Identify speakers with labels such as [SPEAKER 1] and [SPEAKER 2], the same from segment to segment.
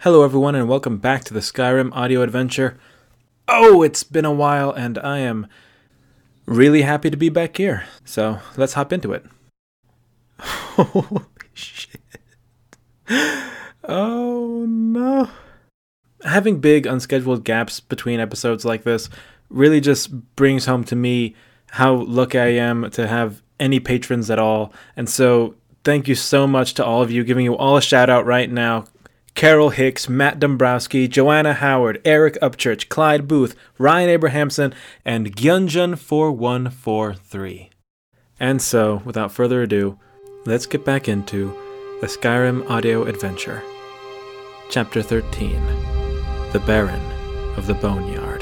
[SPEAKER 1] Hello, everyone, and welcome back to the Skyrim audio adventure. Oh, it's been a while, and I am really happy to be back here. So let's hop into it. Holy shit. Oh no. Having big, unscheduled gaps between episodes like this really just brings home to me how lucky I am to have any patrons at all. And so, thank you so much to all of you, giving you all a shout out right now. Carol Hicks, Matt Dombrowski, Joanna Howard, Eric Upchurch, Clyde Booth, Ryan Abrahamson, and Gyunjun4143. And so, without further ado, let's get back into the Skyrim audio adventure. Chapter 13 The Baron of the Boneyard.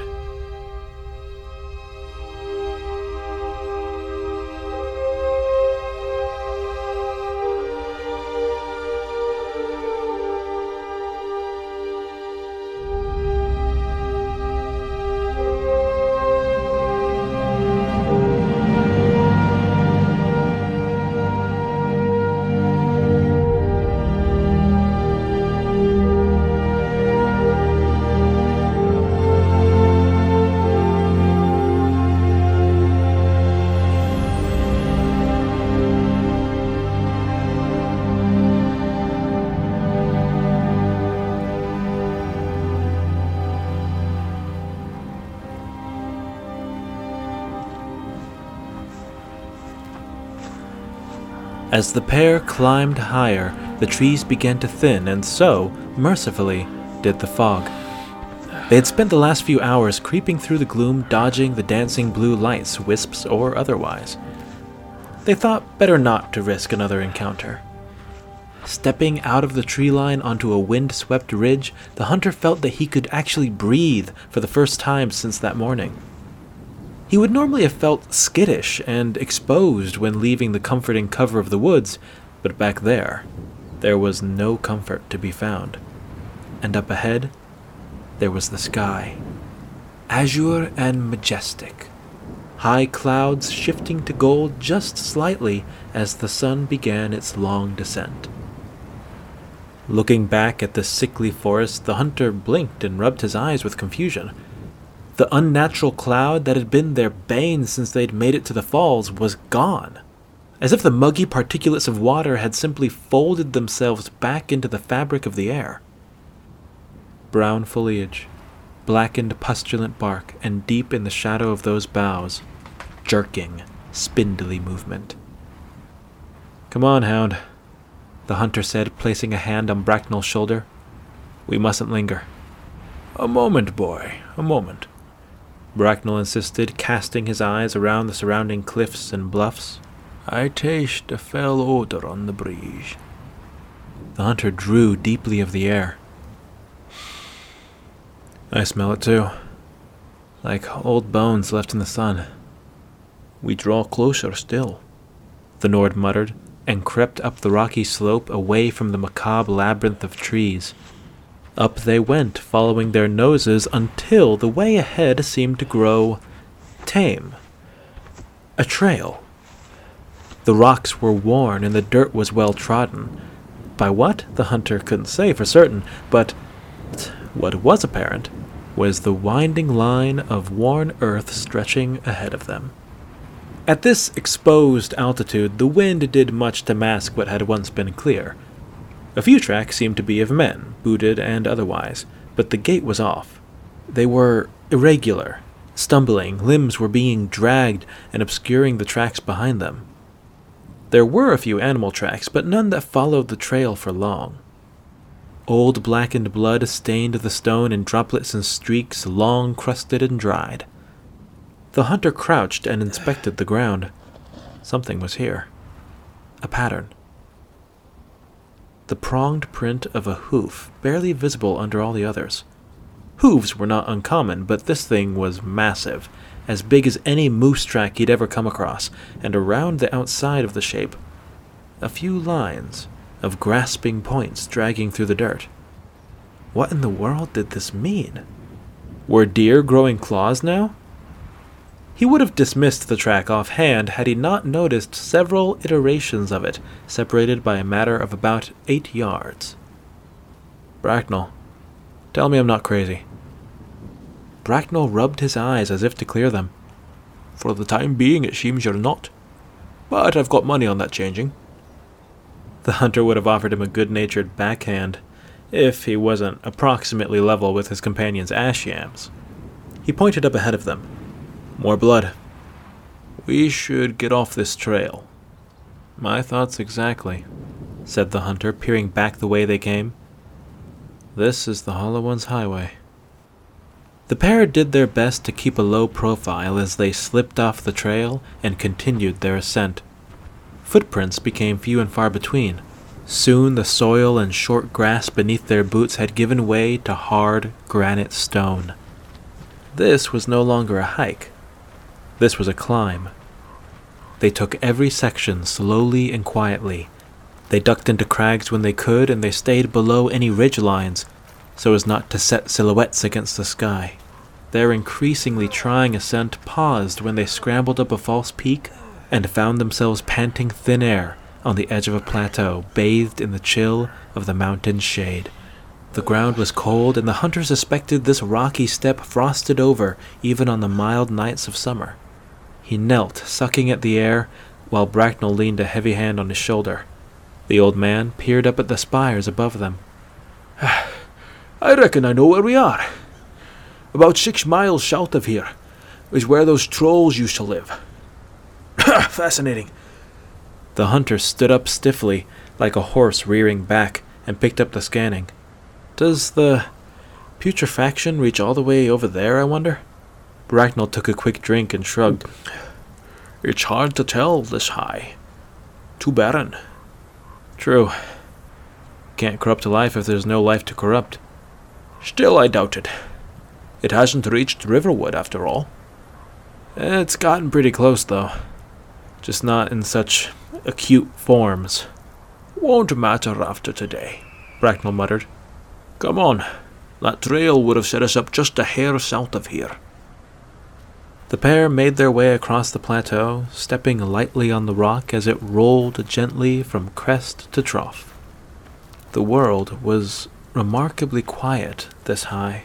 [SPEAKER 1] As the pair climbed higher, the trees began to thin, and so, mercifully, did the fog. They had spent the last few hours creeping through the gloom, dodging the dancing blue lights, wisps or otherwise. They thought better not to risk another encounter. Stepping out of the tree line onto a wind swept ridge, the hunter felt that he could actually breathe for the first time since that morning. He would normally have felt skittish and exposed when leaving the comforting cover of the woods, but back there, there was no comfort to be found. And up ahead, there was the sky, azure and majestic, high clouds shifting to gold just slightly as the sun began its long descent. Looking back at the sickly forest, the hunter blinked and rubbed his eyes with confusion. The unnatural cloud that had been their bane since they'd made it to the falls was gone, as if the muggy particulates of water had simply folded themselves back into the fabric of the air. Brown foliage, blackened pustulent bark, and deep in the shadow of those boughs, jerking, spindly movement. Come on, hound, the hunter said, placing a hand on Bracknell's shoulder. We mustn't linger. A moment, boy, a moment. Bracknell insisted, casting his eyes around the surrounding cliffs and bluffs. I taste a fell odor on the breeze. The hunter drew deeply of the air. I smell it too. Like old bones left in the sun. We draw closer still, the Nord muttered, and crept up the rocky slope away from the macabre labyrinth of trees. Up they went, following their noses until the way ahead seemed to grow tame. A trail. The rocks were worn and the dirt was well trodden. By what, the hunter couldn't say for certain, but what was apparent was the winding line of worn earth stretching ahead of them. At this exposed altitude, the wind did much to mask what had once been clear. A few tracks seemed to be of men, booted and otherwise, but the gait was off. They were irregular, stumbling, limbs were being dragged and obscuring the tracks behind them. There were a few animal tracks, but none that followed the trail for long. Old blackened blood stained the stone in droplets and streaks, long crusted and dried. The hunter crouched and inspected the ground. Something was here. A pattern. The pronged print of a hoof, barely visible under all the others. Hooves were not uncommon, but this thing was massive, as big as any moose track he'd ever come across, and around the outside of the shape, a few lines of grasping points dragging through the dirt. What in the world did this mean? Were deer growing claws now? He would have dismissed the track offhand had he not noticed several iterations of it, separated by a matter of about eight yards. Bracknell, Tell me I'm not crazy. Bracknell rubbed his eyes as if to clear them.
[SPEAKER 2] For the time being, it seems you're not. But I've got money on that changing.
[SPEAKER 1] The hunter would have offered him a good natured backhand if he wasn't approximately level with his companion's ash yams. He pointed up ahead of them. More blood. We should get off this trail. My thoughts exactly, said the hunter, peering back the way they came. This is the Hollow One's highway. The pair did their best to keep a low profile as they slipped off the trail and continued their ascent. Footprints became few and far between. Soon the soil and short grass beneath their boots had given way to hard granite stone. This was no longer a hike. This was a climb. They took every section slowly and quietly. They ducked into crags when they could, and they stayed below any ridge lines so as not to set silhouettes against the sky. Their increasingly trying ascent paused when they scrambled up a false peak and found themselves panting thin air on the edge of a plateau, bathed in the chill of the mountain's shade. The ground was cold, and the hunter suspected this rocky step frosted over even on the mild nights of summer. He knelt, sucking at the air, while Bracknell leaned a heavy hand on his shoulder. The old man peered up at the spires above them.
[SPEAKER 2] I reckon I know where we are. About six miles south of here is where those trolls used to live. Fascinating.
[SPEAKER 1] The hunter stood up stiffly, like a horse rearing back, and picked up the scanning. Does the putrefaction reach all the way over there, I wonder? Bracknell took a quick drink and shrugged.
[SPEAKER 2] It's hard to tell this high. Too barren.
[SPEAKER 1] True. Can't corrupt a life if there's no life to corrupt.
[SPEAKER 2] Still, I doubt it. It hasn't reached Riverwood, after all.
[SPEAKER 1] It's gotten pretty close, though. Just not in such acute forms.
[SPEAKER 2] Won't matter after today, Bracknell muttered. Come on. That trail would have set us up just a hair south of here.
[SPEAKER 1] The pair made their way across the plateau, stepping lightly on the rock as it rolled gently from crest to trough. The world was remarkably quiet this high.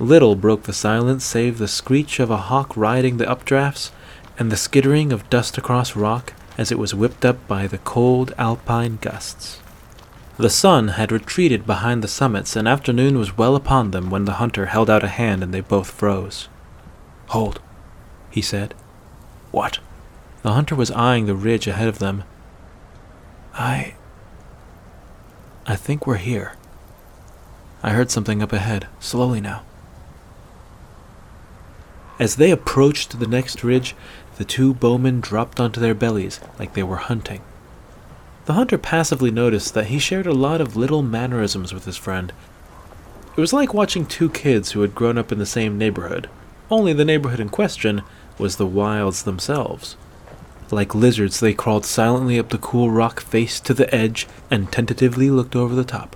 [SPEAKER 1] Little broke the silence save the screech of a hawk riding the updrafts and the skittering of dust across rock as it was whipped up by the cold alpine gusts. The sun had retreated behind the summits, and afternoon was well upon them when the hunter held out a hand and they both froze.
[SPEAKER 2] Hold,
[SPEAKER 1] he said.
[SPEAKER 2] What?
[SPEAKER 1] The hunter was eyeing the ridge ahead of them. I. I think we're here. I heard something up ahead, slowly now. As they approached the next ridge, the two bowmen dropped onto their bellies like they were hunting. The hunter passively noticed that he shared a lot of little mannerisms with his friend. It was like watching two kids who had grown up in the same neighborhood, only the neighborhood in question was the wilds themselves. Like lizards, they crawled silently up the cool rock face to the edge and tentatively looked over the top.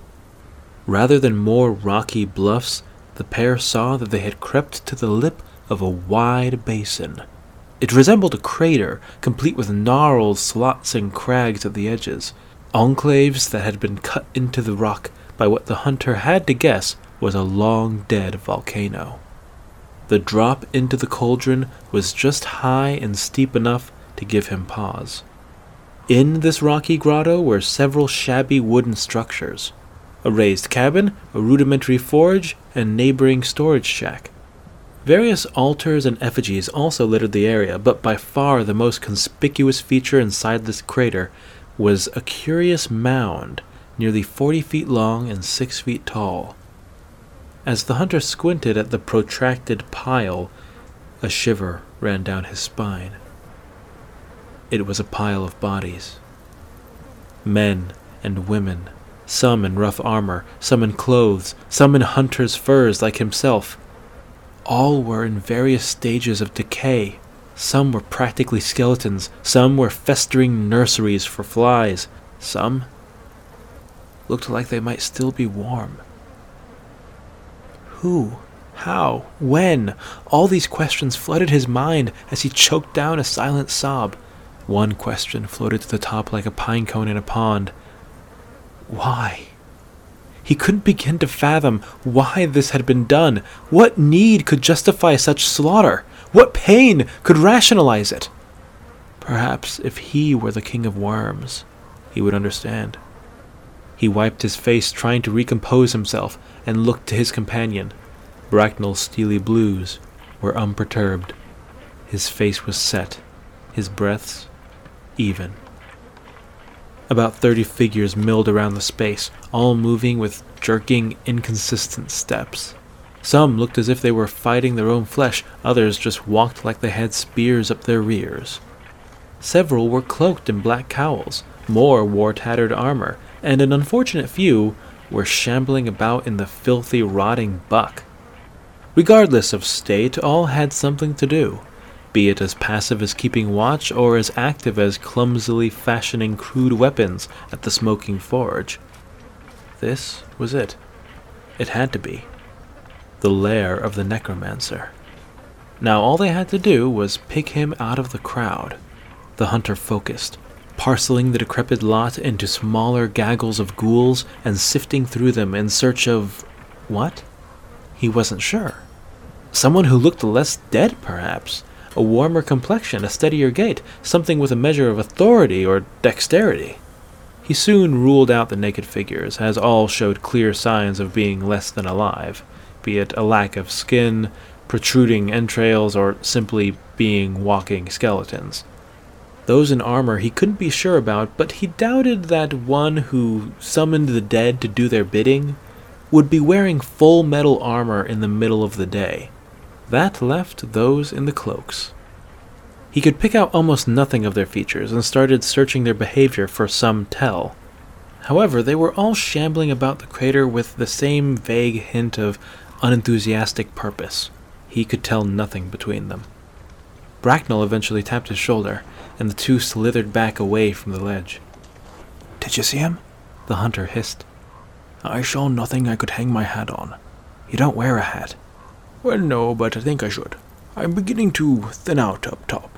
[SPEAKER 1] Rather than more rocky bluffs, the pair saw that they had crept to the lip of a wide basin. It resembled a crater, complete with gnarled slots and crags at the edges, enclaves that had been cut into the rock by what the hunter had to guess was a long dead volcano. The drop into the cauldron was just high and steep enough to give him pause. In this rocky grotto were several shabby wooden structures, a raised cabin, a rudimentary forge, and neighboring storage shack. Various altars and effigies also littered the area, but by far the most conspicuous feature inside this crater was a curious mound, nearly 40 feet long and 6 feet tall. As the hunter squinted at the protracted pile, a shiver ran down his spine. It was a pile of bodies. Men and women some in rough armor, some in clothes, some in hunter's furs like himself. All were in various stages of decay. Some were practically skeletons, some were festering nurseries for flies, some looked like they might still be warm. Who? How? When? All these questions flooded his mind as he choked down a silent sob. One question floated to the top like a pine cone in a pond. Why? He couldn't begin to fathom why this had been done. What need could justify such slaughter? What pain could rationalize it? Perhaps if he were the king of worms, he would understand. He wiped his face, trying to recompose himself, and looked to his companion. Bracknell's steely blues were unperturbed. His face was set, his breaths even. About thirty figures milled around the space, all moving with jerking, inconsistent steps. Some looked as if they were fighting their own flesh, others just walked like they had spears up their rears. Several were cloaked in black cowls, more wore tattered armor, and an unfortunate few were shambling about in the filthy, rotting buck. Regardless of state, all had something to do, be it as passive as keeping watch or as active as clumsily fashioning crude weapons at the smoking forge. This was it. It had to be. The lair of the necromancer. Now all they had to do was pick him out of the crowd. The hunter focused, parceling the decrepit lot into smaller gaggles of ghouls and sifting through them in search of. what? He wasn't sure. Someone who looked less dead, perhaps. A warmer complexion, a steadier gait, something with a measure of authority or dexterity. He soon ruled out the naked figures, as all showed clear signs of being less than alive, be it a lack of skin, protruding entrails, or simply being walking skeletons. Those in armor he couldn't be sure about, but he doubted that one who summoned the dead to do their bidding would be wearing full metal armor in the middle of the day. That left those in the cloaks. He could pick out almost nothing of their features and started searching their behavior for some tell. However, they were all shambling about the crater with the same vague hint of unenthusiastic purpose. He could tell nothing between them. Bracknell eventually tapped his shoulder, and the two slithered back away from the ledge.
[SPEAKER 2] Did you see him?
[SPEAKER 1] The hunter hissed.
[SPEAKER 2] I saw nothing I could hang my hat on. You don't wear a hat. Well, no, but I think I should. I'm beginning to thin out up top.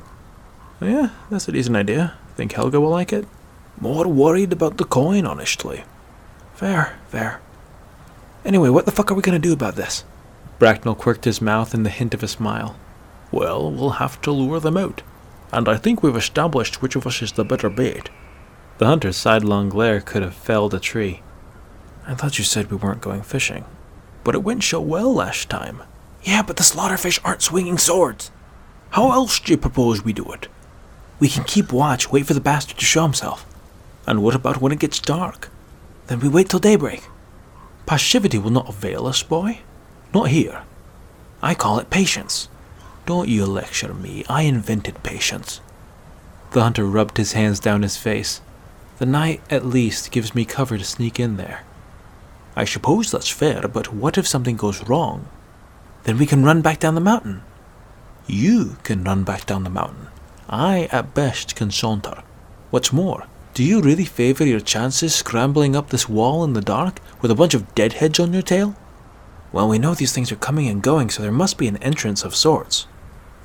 [SPEAKER 1] Yeah, that's a decent idea. Think Helga will like it?
[SPEAKER 2] More worried about the coin, honestly.
[SPEAKER 1] Fair, fair. Anyway, what the fuck are we gonna do about this? Bracknell quirked his mouth in the hint of a smile.
[SPEAKER 2] Well, we'll have to lure them out and I think we've established which of us is the better bait.
[SPEAKER 1] The hunter's sidelong glare could have felled a tree.
[SPEAKER 2] I thought you said we weren't going fishing. But it went so well last time.
[SPEAKER 3] Yeah, but the slaughterfish aren't swinging swords.
[SPEAKER 2] How else do you propose we do it?
[SPEAKER 3] We can keep watch, wait for the bastard to show himself.
[SPEAKER 2] And what about when it gets dark?
[SPEAKER 3] Then we wait till daybreak.
[SPEAKER 2] Passivity will not avail us, boy. Not here.
[SPEAKER 3] I call it patience.
[SPEAKER 2] Don't you lecture me. I invented patience.
[SPEAKER 1] The hunter rubbed his hands down his face. The night, at least, gives me cover to sneak in there.
[SPEAKER 2] I suppose that's fair, but what if something goes wrong?
[SPEAKER 3] Then we can run back down the mountain.
[SPEAKER 2] You can run back down the mountain. I, at best, can saunter. What's more, do you really favor your chances scrambling up this wall in the dark with a bunch of deadheads on your tail?
[SPEAKER 3] Well, we know these things are coming and going, so there must be an entrance of sorts.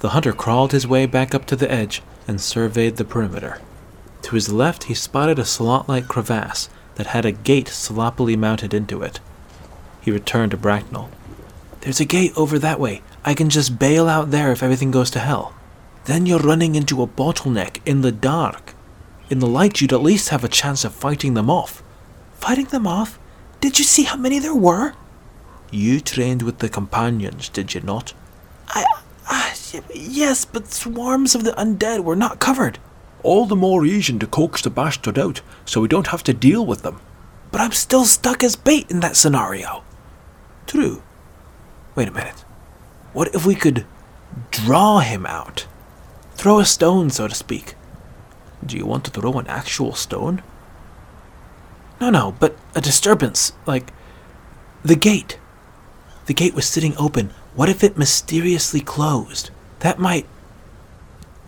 [SPEAKER 1] The hunter crawled his way back up to the edge and surveyed the perimeter. To his left, he spotted a slot like crevasse that had a gate sloppily mounted into it. He returned to Bracknell.
[SPEAKER 3] There's a gate over that way. I can just bail out there if everything goes to hell.
[SPEAKER 2] Then you're running into a bottleneck in the dark. In the light, you'd at least have a chance of fighting them off.
[SPEAKER 3] Fighting them off? Did you see how many there were?
[SPEAKER 2] You trained with the companions, did you not?
[SPEAKER 3] I, uh, yes, but swarms of the undead were not covered.
[SPEAKER 2] All the more reason to coax the bastard out, so we don't have to deal with them.
[SPEAKER 3] But I'm still stuck as bait in that scenario.
[SPEAKER 2] True.
[SPEAKER 3] Wait a minute. What if we could draw him out? Throw a stone, so to speak.
[SPEAKER 2] Do you want to throw an actual stone?
[SPEAKER 3] No, no, but a disturbance, like the gate. The gate was sitting open, what if it mysteriously closed? That might.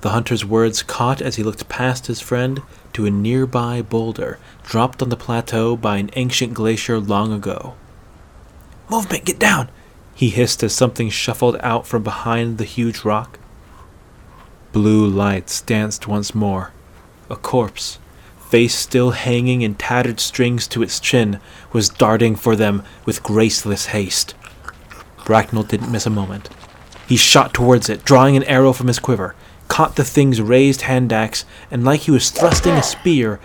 [SPEAKER 1] The hunter's words caught as he looked past his friend to a nearby boulder dropped on the plateau by an ancient glacier long ago.
[SPEAKER 3] Movement, get down!
[SPEAKER 1] He hissed as something shuffled out from behind the huge rock. Blue lights danced once more. A corpse, face still hanging in tattered strings to its chin, was darting for them with graceless haste. Bracknell didn't miss a moment. He shot towards it, drawing an arrow from his quiver, caught the thing's raised hand axe, and like he was thrusting a spear,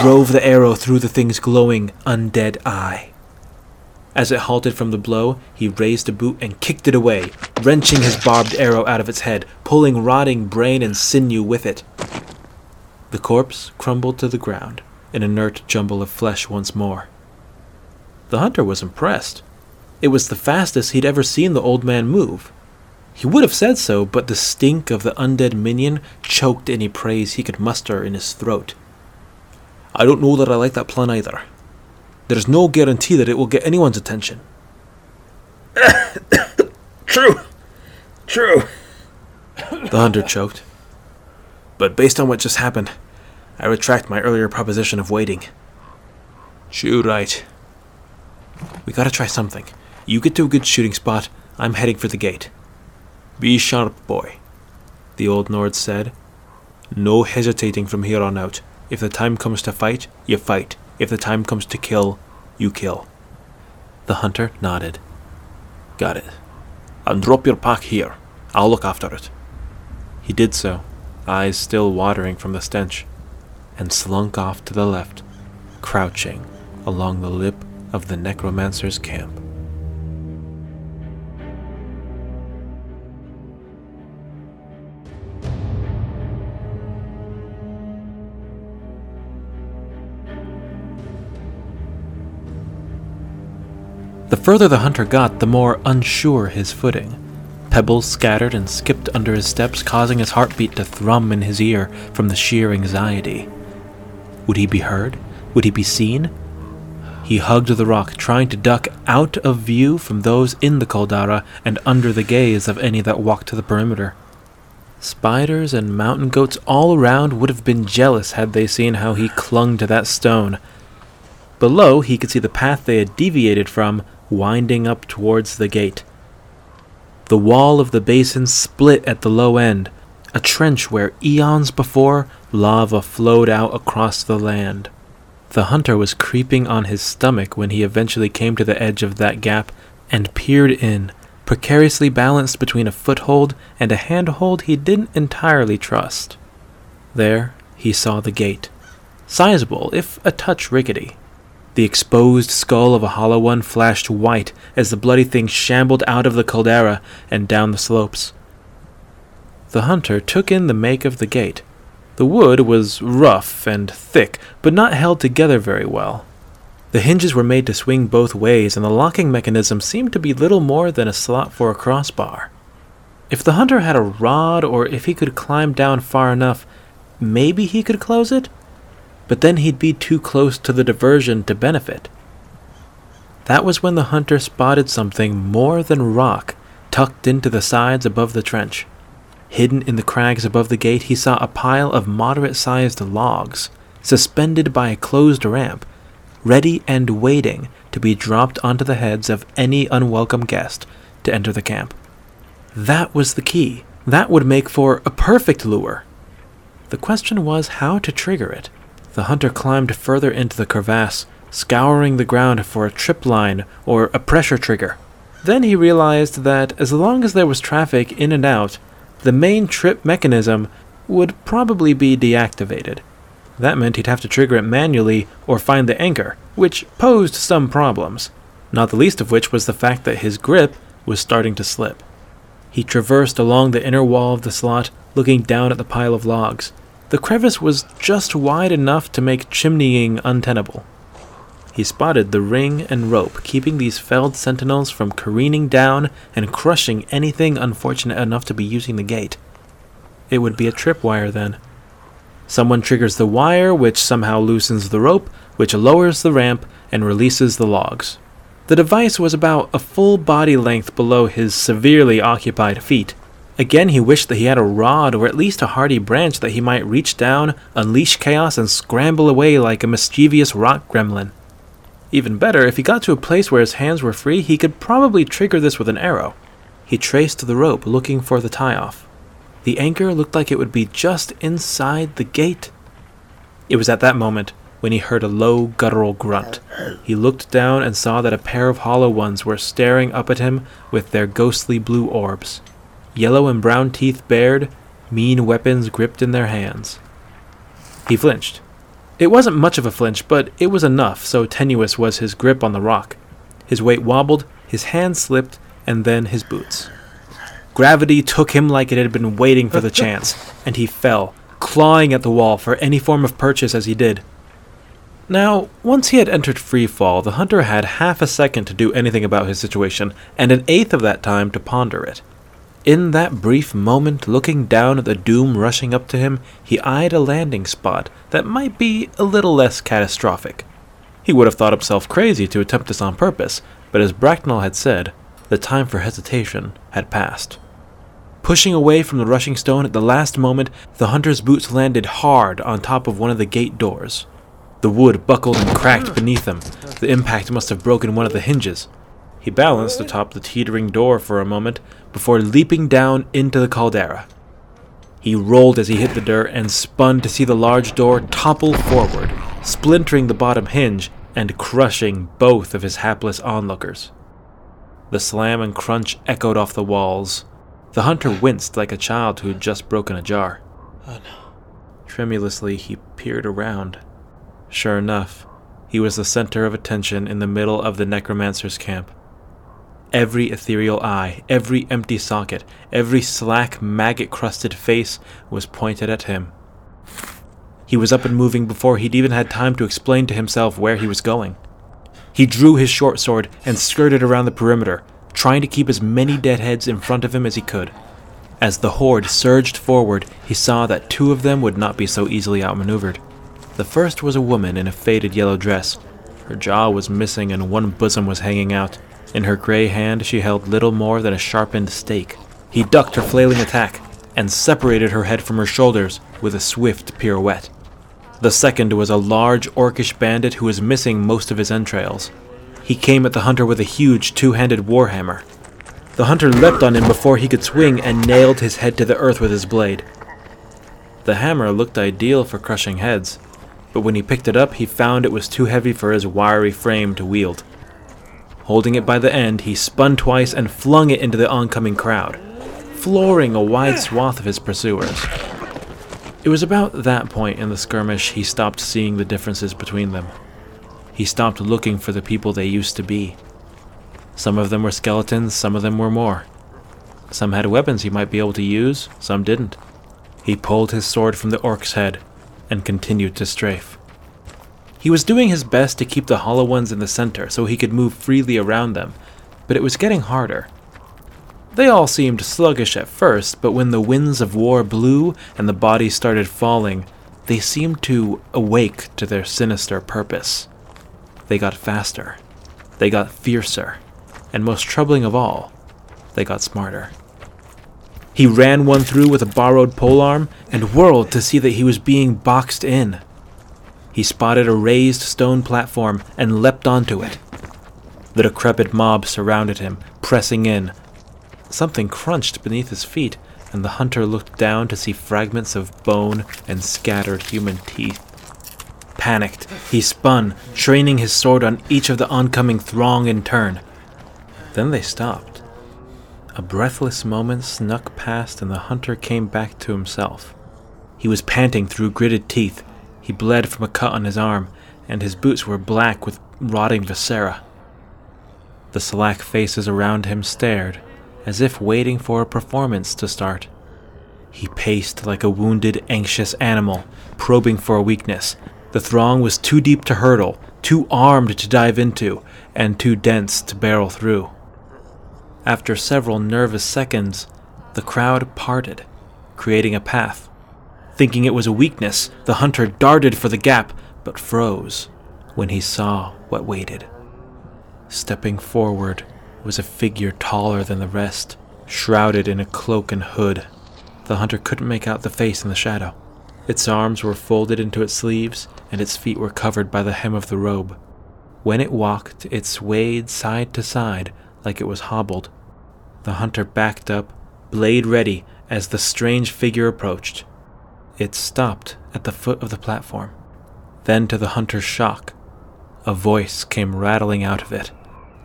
[SPEAKER 1] drove the arrow through the thing's glowing, undead eye. As it halted from the blow, he raised a boot and kicked it away, wrenching his barbed arrow out of its head, pulling rotting brain and sinew with it. The corpse crumbled to the ground, an inert jumble of flesh once more. The hunter was impressed. It was the fastest he'd ever seen the old man move. He would have said so, but the stink of the undead minion choked any praise he could muster in his throat.
[SPEAKER 2] I don't know that I like that plan either. There's no guarantee that it will get anyone's attention.
[SPEAKER 3] True. True.
[SPEAKER 2] The hunter choked. But based on what just happened, I retract my earlier proposition of waiting.
[SPEAKER 1] Chew right.
[SPEAKER 2] We gotta try something. You get to a good shooting spot, I'm heading for the gate.
[SPEAKER 1] Be sharp, boy, the old Nord said. No hesitating from here on out. If the time comes to fight, you fight. If the time comes to kill, you kill.
[SPEAKER 2] The hunter nodded.
[SPEAKER 1] Got it. And drop your pack here. I'll look after it. He did so, eyes still watering from the stench, and slunk off to the left, crouching along the lip of the necromancer's camp. The further the hunter got, the more unsure his footing. Pebbles scattered and skipped under his steps, causing his heartbeat to thrum in his ear from the sheer anxiety. Would he be heard? Would he be seen? He hugged the rock, trying to duck out of view from those in the caldera and under the gaze of any that walked to the perimeter. Spiders and mountain goats all around would have been jealous had they seen how he clung to that stone. Below, he could see the path they had deviated from winding up towards the gate. The wall of the basin split at the low end, a trench where eons before lava flowed out across the land. The hunter was creeping on his stomach when he eventually came to the edge of that gap and peered in, precariously balanced between a foothold and a handhold he didn't entirely trust. There he saw the gate, sizable if a touch rickety. The exposed skull of a hollow one flashed white as the bloody thing shambled out of the caldera and down the slopes. The hunter took in the make of the gate. The wood was rough and thick, but not held together very well. The hinges were made to swing both ways, and the locking mechanism seemed to be little more than a slot for a crossbar. If the hunter had a rod, or if he could climb down far enough, maybe he could close it? But then he'd be too close to the diversion to benefit. That was when the hunter spotted something more than rock tucked into the sides above the trench. Hidden in the crags above the gate, he saw a pile of moderate sized logs, suspended by a closed ramp, ready and waiting to be dropped onto the heads of any unwelcome guest to enter the camp. That was the key. That would make for a perfect lure. The question was how to trigger it. The hunter climbed further into the crevasse, scouring the ground for a trip line or a pressure trigger. Then he realized that as long as there was traffic in and out, the main trip mechanism would probably be deactivated. That meant he'd have to trigger it manually or find the anchor, which posed some problems, not the least of which was the fact that his grip was starting to slip. He traversed along the inner wall of the slot, looking down at the pile of logs. The crevice was just wide enough to make chimneying untenable. He spotted the ring and rope keeping these felled sentinels from careening down and crushing anything unfortunate enough to be using the gate. It would be a tripwire then. Someone triggers the wire, which somehow loosens the rope, which lowers the ramp and releases the logs. The device was about a full body length below his severely occupied feet. Again, he wished that he had a rod or at least a hardy branch that he might reach down, unleash chaos, and scramble away like a mischievous rock gremlin. Even better, if he got to a place where his hands were free, he could probably trigger this with an arrow. He traced the rope, looking for the tie off. The anchor looked like it would be just inside the gate. It was at that moment when he heard a low, guttural grunt. He looked down and saw that a pair of hollow ones were staring up at him with their ghostly blue orbs. Yellow and brown teeth bared, mean weapons gripped in their hands. He flinched. It wasn't much of a flinch, but it was enough, so tenuous was his grip on the rock. His weight wobbled, his hand slipped, and then his boots. Gravity took him like it had been waiting for the chance, and he fell, clawing at the wall for any form of purchase as he did. Now, once he had entered free fall, the hunter had half a second to do anything about his situation, and an eighth of that time to ponder it. In that brief moment, looking down at the doom rushing up to him, he eyed a landing spot that might be a little less catastrophic. He would have thought himself crazy to attempt this on purpose, but as Bracknell had said, the time for hesitation had passed. Pushing away from the rushing stone at the last moment, the hunter's boots landed hard on top of one of the gate doors. The wood buckled and cracked beneath them. The impact must have broken one of the hinges. He balanced atop the teetering door for a moment before leaping down into the caldera. He rolled as he hit the dirt and spun to see the large door topple forward, splintering the bottom hinge and crushing both of his hapless onlookers. The slam and crunch echoed off the walls. The hunter winced like a child who had just broken a jar.
[SPEAKER 2] Oh no.
[SPEAKER 1] Tremulously, he peered around. Sure enough, he was the center of attention in the middle of the necromancer's camp. Every ethereal eye, every empty socket, every slack, maggot crusted face was pointed at him. He was up and moving before he'd even had time to explain to himself where he was going. He drew his short sword and skirted around the perimeter, trying to keep as many deadheads in front of him as he could. As the horde surged forward, he saw that two of them would not be so easily outmaneuvered. The first was a woman in a faded yellow dress. Her jaw was missing and one bosom was hanging out. In her gray hand, she held little more than a sharpened stake. He ducked her flailing attack and separated her head from her shoulders with a swift pirouette. The second was a large orcish bandit who was missing most of his entrails. He came at the hunter with a huge two handed warhammer. The hunter leapt on him before he could swing and nailed his head to the earth with his blade. The hammer looked ideal for crushing heads, but when he picked it up, he found it was too heavy for his wiry frame to wield. Holding it by the end, he spun twice and flung it into the oncoming crowd, flooring a wide swath of his pursuers. It was about that point in the skirmish he stopped seeing the differences between them. He stopped looking for the people they used to be. Some of them were skeletons, some of them were more. Some had weapons he might be able to use, some didn't. He pulled his sword from the orc's head and continued to strafe. He was doing his best to keep the hollow ones in the center so he could move freely around them, but it was getting harder. They all seemed sluggish at first, but when the winds of war blew and the bodies started falling, they seemed to awake to their sinister purpose. They got faster, they got fiercer, and most troubling of all, they got smarter. He ran one through with a borrowed polearm and whirled to see that he was being boxed in. He spotted a raised stone platform and leapt onto it. The decrepit mob surrounded him, pressing in. Something crunched beneath his feet, and the hunter looked down to see fragments of bone and scattered human teeth. Panicked, he spun, training his sword on each of the oncoming throng in turn. Then they stopped. A breathless moment snuck past, and the hunter came back to himself. He was panting through gritted teeth. He bled from a cut on his arm, and his boots were black with rotting viscera. The slack faces around him stared, as if waiting for a performance to start. He paced like a wounded, anxious animal, probing for a weakness. The throng was too deep to hurdle, too armed to dive into, and too dense to barrel through. After several nervous seconds, the crowd parted, creating a path. Thinking it was a weakness, the hunter darted for the gap, but froze when he saw what waited. Stepping forward was a figure taller than the rest, shrouded in a cloak and hood. The hunter couldn't make out the face in the shadow. Its arms were folded into its sleeves, and its feet were covered by the hem of the robe. When it walked, it swayed side to side like it was hobbled. The hunter backed up, blade ready, as the strange figure approached. It stopped at the foot of the platform. Then, to the hunter's shock, a voice came rattling out of it,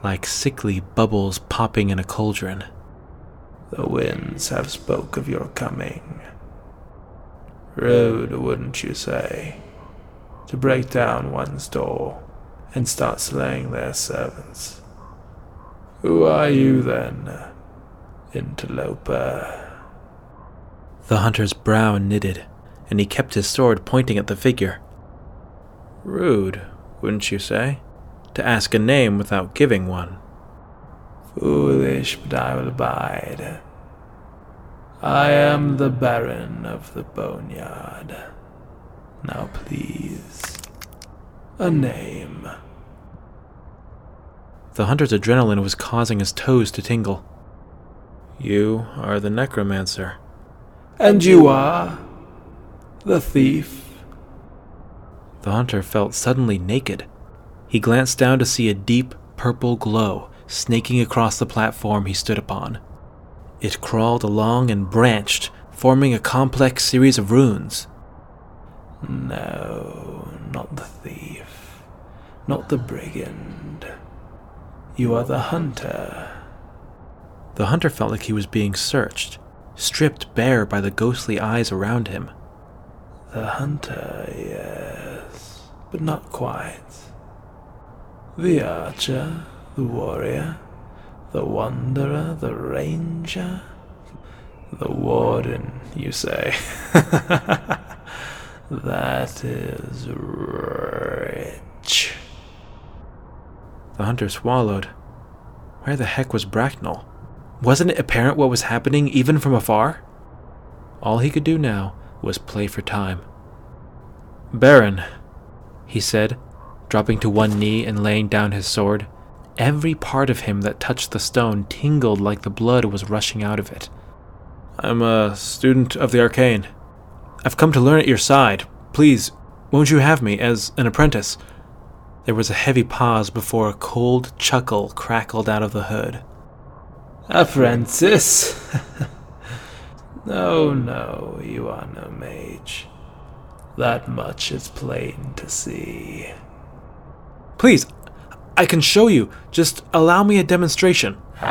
[SPEAKER 1] like sickly bubbles popping in a cauldron.
[SPEAKER 4] The winds have spoke of your coming. Rude, wouldn't you say, to break down one's door and start slaying their servants? Who are you then, interloper?
[SPEAKER 1] The hunter's brow knitted, and he kept his sword pointing at the figure. Rude, wouldn't you say, to ask a name without giving one?
[SPEAKER 4] Foolish, but I will abide. I am the Baron of the Boneyard. Now, please, a name.
[SPEAKER 1] The hunter's adrenaline was causing his toes to tingle. You are the necromancer.
[SPEAKER 4] And you are the thief.
[SPEAKER 1] The hunter felt suddenly naked. He glanced down to see a deep purple glow snaking across the platform he stood upon. It crawled along and branched, forming a complex series of runes.
[SPEAKER 4] No, not the thief, not the brigand. You are the hunter.
[SPEAKER 1] The hunter felt like he was being searched, stripped bare by the ghostly eyes around him.
[SPEAKER 4] The hunter, yes, but not quite. The archer, the warrior, the wanderer, the ranger, the warden, you say. that is rich.
[SPEAKER 1] The hunter swallowed. Where the heck was Bracknell? Wasn't it apparent what was happening even from afar? All he could do now was play for time. Baron, he said, dropping to one knee and laying down his sword. Every part of him that touched the stone tingled like the blood was rushing out of it. I'm a student of the arcane. I've come to learn at your side. Please, won't you have me as an apprentice? There was a heavy pause before a cold chuckle crackled out of the hood.
[SPEAKER 4] Apprentice? no, no, you are no mage. That much is plain to see.
[SPEAKER 1] Please, I can show you. Just allow me a demonstration. the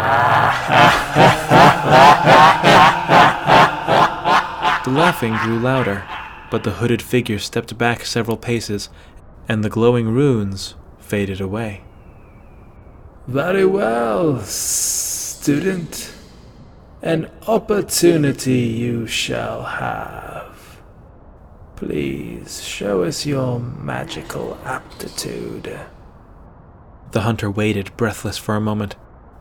[SPEAKER 1] laughing grew louder, but the hooded figure stepped back several paces, and the glowing runes faded away.
[SPEAKER 4] Very well, student. An opportunity you shall have. Please show us your magical aptitude.
[SPEAKER 1] The hunter waited, breathless for a moment.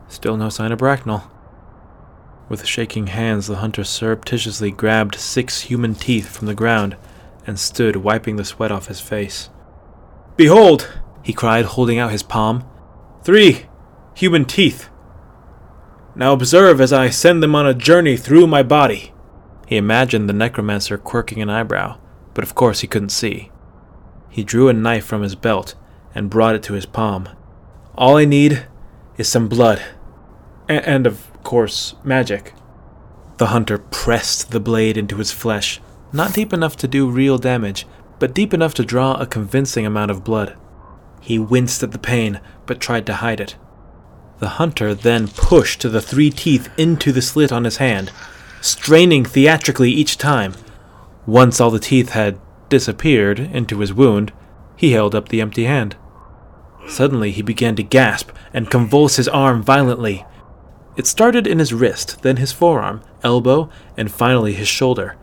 [SPEAKER 1] Still no sign of Bracknell. With shaking hands, the hunter surreptitiously grabbed six human teeth from the ground and stood wiping the sweat off his face. Behold, he cried, holding out his palm. Three human teeth. Now observe as I send them on a journey through my body. He imagined the necromancer quirking an eyebrow, but of course he couldn't see. He drew a knife from his belt and brought it to his palm. All I need is some blood. A- and, of course, magic. The hunter pressed the blade into his flesh, not deep enough to do real damage, but deep enough to draw a convincing amount of blood. He winced at the pain, but tried to hide it. The hunter then pushed the three teeth into the slit on his hand, straining theatrically each time. Once all the teeth had disappeared into his wound, he held up the empty hand. Suddenly he began to gasp and convulse his arm violently. It started in his wrist, then his forearm, elbow, and finally his shoulder.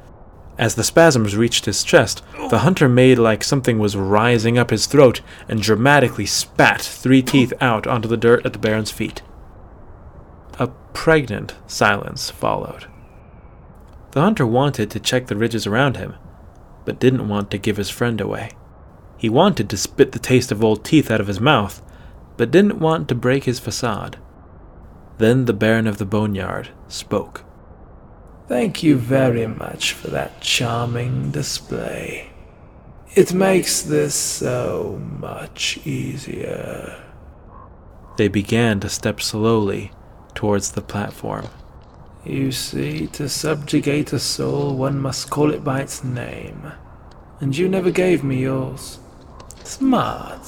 [SPEAKER 1] As the spasms reached his chest, the hunter made like something was rising up his throat and dramatically spat three teeth out onto the dirt at the Baron's feet. A pregnant silence followed. The hunter wanted to check the ridges around him, but didn't want to give his friend away. He wanted to spit the taste of old teeth out of his mouth, but didn't want to break his facade. Then the Baron of the Boneyard spoke.
[SPEAKER 4] Thank you very much for that charming display. It makes this so much easier.
[SPEAKER 1] They began to step slowly towards the platform.
[SPEAKER 4] You see, to subjugate a soul, one must call it by its name. And you never gave me yours. Smart.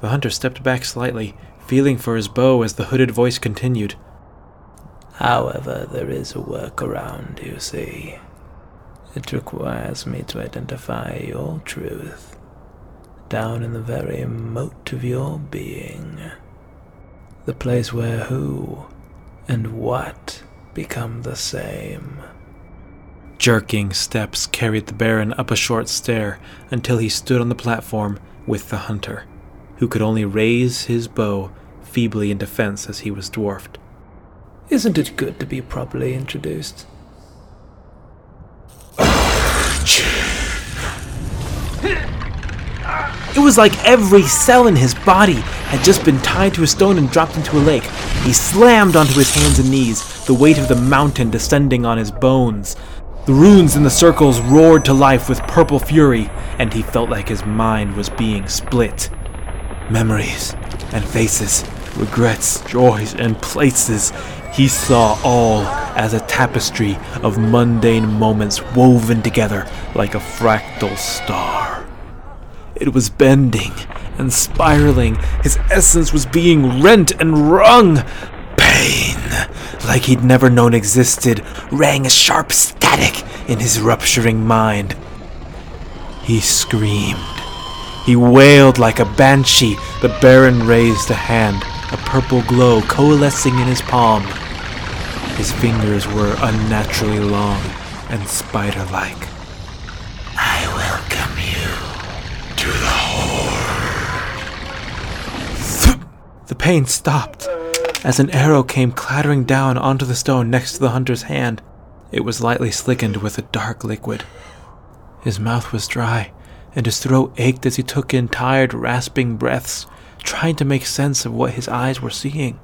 [SPEAKER 1] The hunter stepped back slightly, feeling for his bow as the hooded voice continued.
[SPEAKER 4] However, there is a workaround, you see. It requires me to identify your truth down in the very moat of your being. The place where who and what become the same.
[SPEAKER 1] Jerking steps carried the Baron up a short stair until he stood on the platform with the hunter, who could only raise his bow feebly in defense as he was dwarfed.
[SPEAKER 4] Isn't it good to be properly introduced?
[SPEAKER 3] It was like every cell in his body had just been tied to a stone and dropped into a lake. He slammed onto his hands and knees, the weight of the mountain descending on his bones. The runes in the circles roared to life with purple fury, and he felt like his mind was being split. Memories and faces, regrets, joys, and places. He saw all as a tapestry of mundane moments woven together like a fractal star. It was bending and spiraling. His essence was being rent and wrung. Pain, like he'd never known existed, rang a sharp static in his rupturing mind. He screamed. He wailed like a banshee. The Baron raised a hand, a purple glow coalescing in his palm. His fingers were unnaturally long and spider like. I welcome you to the horde. The pain stopped as an arrow came clattering down onto the stone next to the hunter's hand. It was lightly slickened with a dark liquid. His mouth was dry, and his throat ached as he took in tired, rasping breaths, trying to make sense of what his eyes were seeing.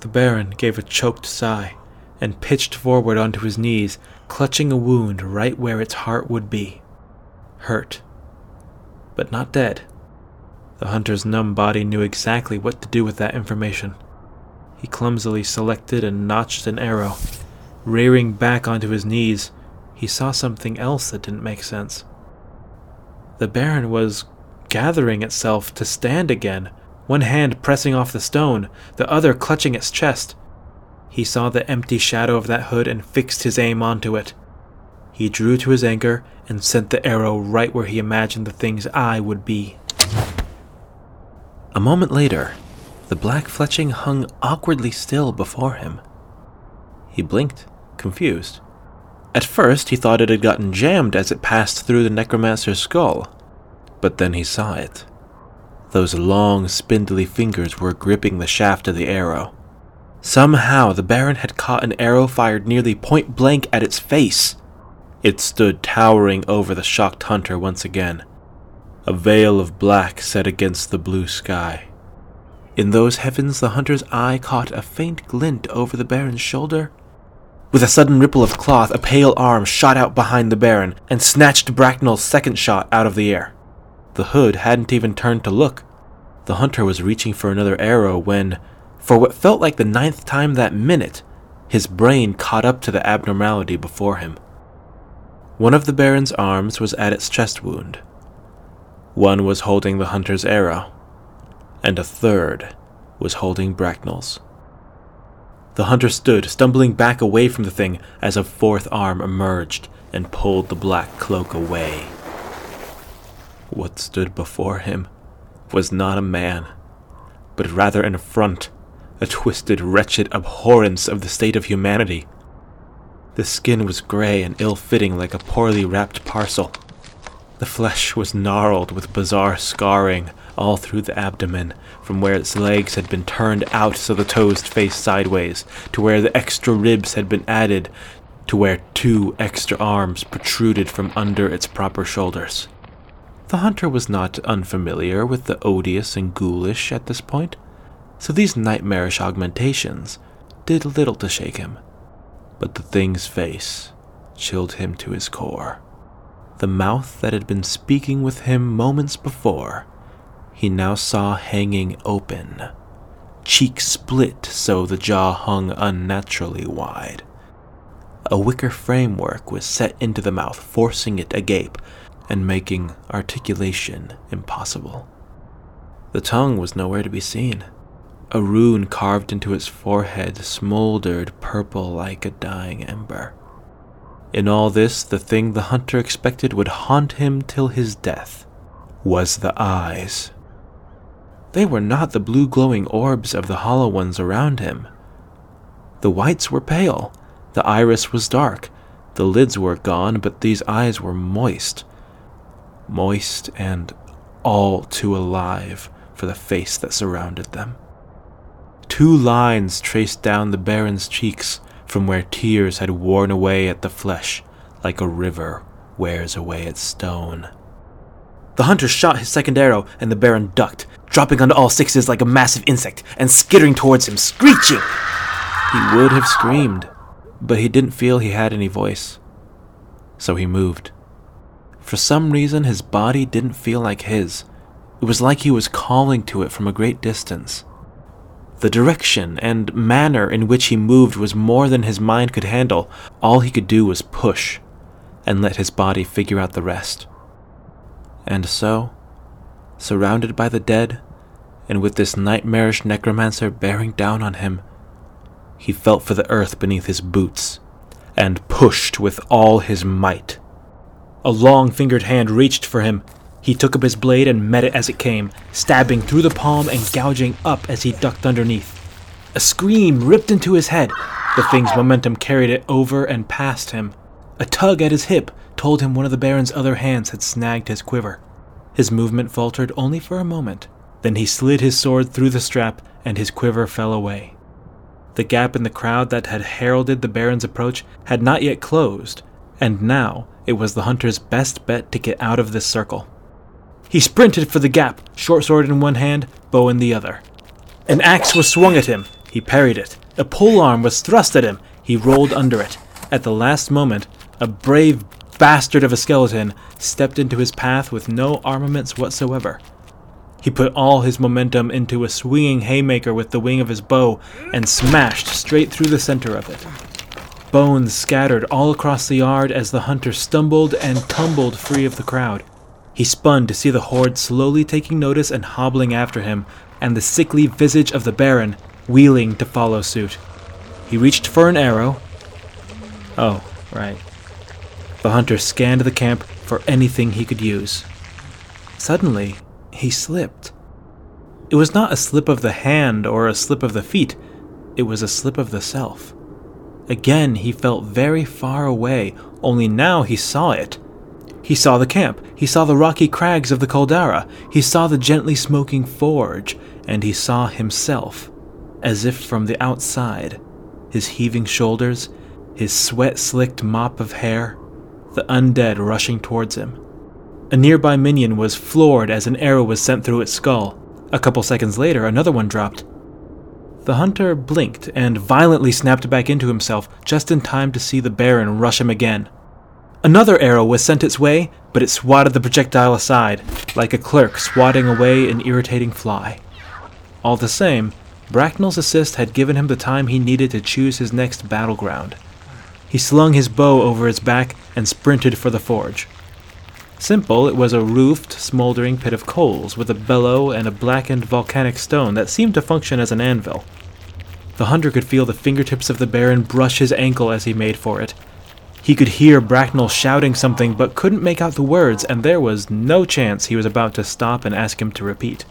[SPEAKER 3] The Baron gave a choked sigh and pitched forward onto his knees, clutching a wound right where its heart would be. Hurt, but not dead. The hunter's numb body knew exactly what to do with that information. He clumsily selected and notched an arrow. Rearing back onto his knees, he saw something else that didn't make sense. The Baron was gathering itself to stand again, one hand pressing off the stone, the other clutching its chest. He saw the empty shadow of that hood and fixed his aim onto it. He drew to his anchor and sent the arrow right where he imagined the thing's eye would be. A moment later, the black fletching hung awkwardly still before him. He blinked, confused. At first, he thought it had gotten jammed as it passed through the necromancer's skull, but then he saw it. Those long, spindly fingers were gripping the shaft of the arrow. Somehow, the Baron had caught an arrow fired nearly point blank at its face. It stood towering over the shocked hunter once again, a veil of black set against the blue sky. In those heavens, the hunter's eye caught a faint glint over the Baron's shoulder. With a sudden ripple of cloth, a pale arm shot out behind the Baron and snatched Bracknell's second shot out of the air. The hood hadn't even turned to look. The hunter was reaching for another arrow when, for what felt like the ninth time that minute, his brain caught up to the abnormality before him. One of the Baron's arms was at its chest wound. One was holding the hunter's arrow, and a third was holding Bracknell's. The hunter stood, stumbling back away from the thing as a fourth arm emerged and pulled the black cloak away. What stood before him was not a man, but rather an affront, a twisted, wretched abhorrence of the state of humanity. The skin was gray and ill fitting like a poorly wrapped parcel. The flesh was gnarled with bizarre scarring all through the abdomen, from where its legs had been turned out so the toes faced sideways, to where the extra ribs had been added, to where two extra arms protruded from under its proper shoulders. The hunter was not unfamiliar with the odious and ghoulish at this point, so these nightmarish augmentations did little to shake him. But the thing's face chilled him to his core. The mouth that had been speaking with him moments before, he now saw hanging open, cheek split so the jaw hung unnaturally wide. A wicker framework was set into the mouth, forcing it agape, and making articulation impossible. The tongue was nowhere to be seen. A rune carved into its forehead smoldered purple like a dying ember. In all this, the thing the hunter expected would haunt him till his death was the eyes. They were not the blue glowing orbs of the hollow ones around him. The whites were pale, the iris was dark, the lids were gone, but these eyes were moist. Moist and all too alive for the face that surrounded them. Two lines traced down the Baron's cheeks from where tears had worn away at the flesh like a river wears away its stone. The hunter shot his second arrow, and the Baron ducked, dropping onto all sixes like a massive insect and skittering towards him, screeching. He would have screamed, but he didn't feel he had any voice. So he moved. For some reason, his body didn't feel like his. It was like he was calling to it from a great distance. The direction and manner in which he moved was more than his mind could handle. All he could do was push and let his body figure out the rest. And so, surrounded by the dead, and with this nightmarish necromancer bearing down on him, he felt for the earth beneath his boots and pushed with all his might. A long fingered hand reached for him. He took up his blade and met it as it came, stabbing through the palm and gouging up as he ducked underneath. A scream ripped into his head. The thing's momentum carried it over and past him. A tug at his hip told him one of the Baron's other hands had snagged his quiver. His movement faltered only for a moment. Then he slid his sword through the strap, and his quiver fell away. The gap in the crowd that had heralded the Baron's approach had not yet closed, and now it was the hunter's best bet to get out of this circle. He sprinted for the gap, short sword in one hand, bow in the other. An axe was swung at him. He parried it. A pole arm was thrust at him. He rolled under it. At the last moment, a brave bastard of a skeleton stepped into his path with no armaments whatsoever. He put all his momentum into a swinging haymaker with the wing of his bow and smashed straight through the center of it. Bones scattered all across the yard as the hunter stumbled and tumbled free of the crowd. He spun to see the horde slowly taking notice and hobbling after him, and the sickly visage of the Baron wheeling to follow suit. He reached for an arrow. Oh, right. The hunter scanned the camp for anything he could use. Suddenly, he slipped. It was not a slip of the hand or a slip of the feet, it was a slip of the self. Again, he felt very far away, only now he saw it. He saw the camp, he saw the rocky crags of the caldera, he saw the gently smoking forge, and he saw himself, as if from the outside, his heaving shoulders, his sweat slicked mop of hair, the undead rushing towards him. A nearby minion was floored as an arrow was sent through its skull. A couple seconds later, another one dropped. The hunter blinked and violently snapped back into himself just in time to see the Baron rush him again. Another arrow was sent its way, but it swatted the projectile aside, like a clerk swatting away an irritating fly. All the same, Bracknell's assist had given him the time he needed to choose his next battleground. He slung his bow over his back and sprinted for the forge. Simple, it was a roofed, smoldering pit of coals with a bellow and a blackened volcanic stone that seemed to function as an anvil. The hunter could feel the fingertips of the Baron brush his ankle as he made for it. He could hear Bracknell shouting something but couldn't make out the words, and there was no chance he was about to stop and ask him to repeat.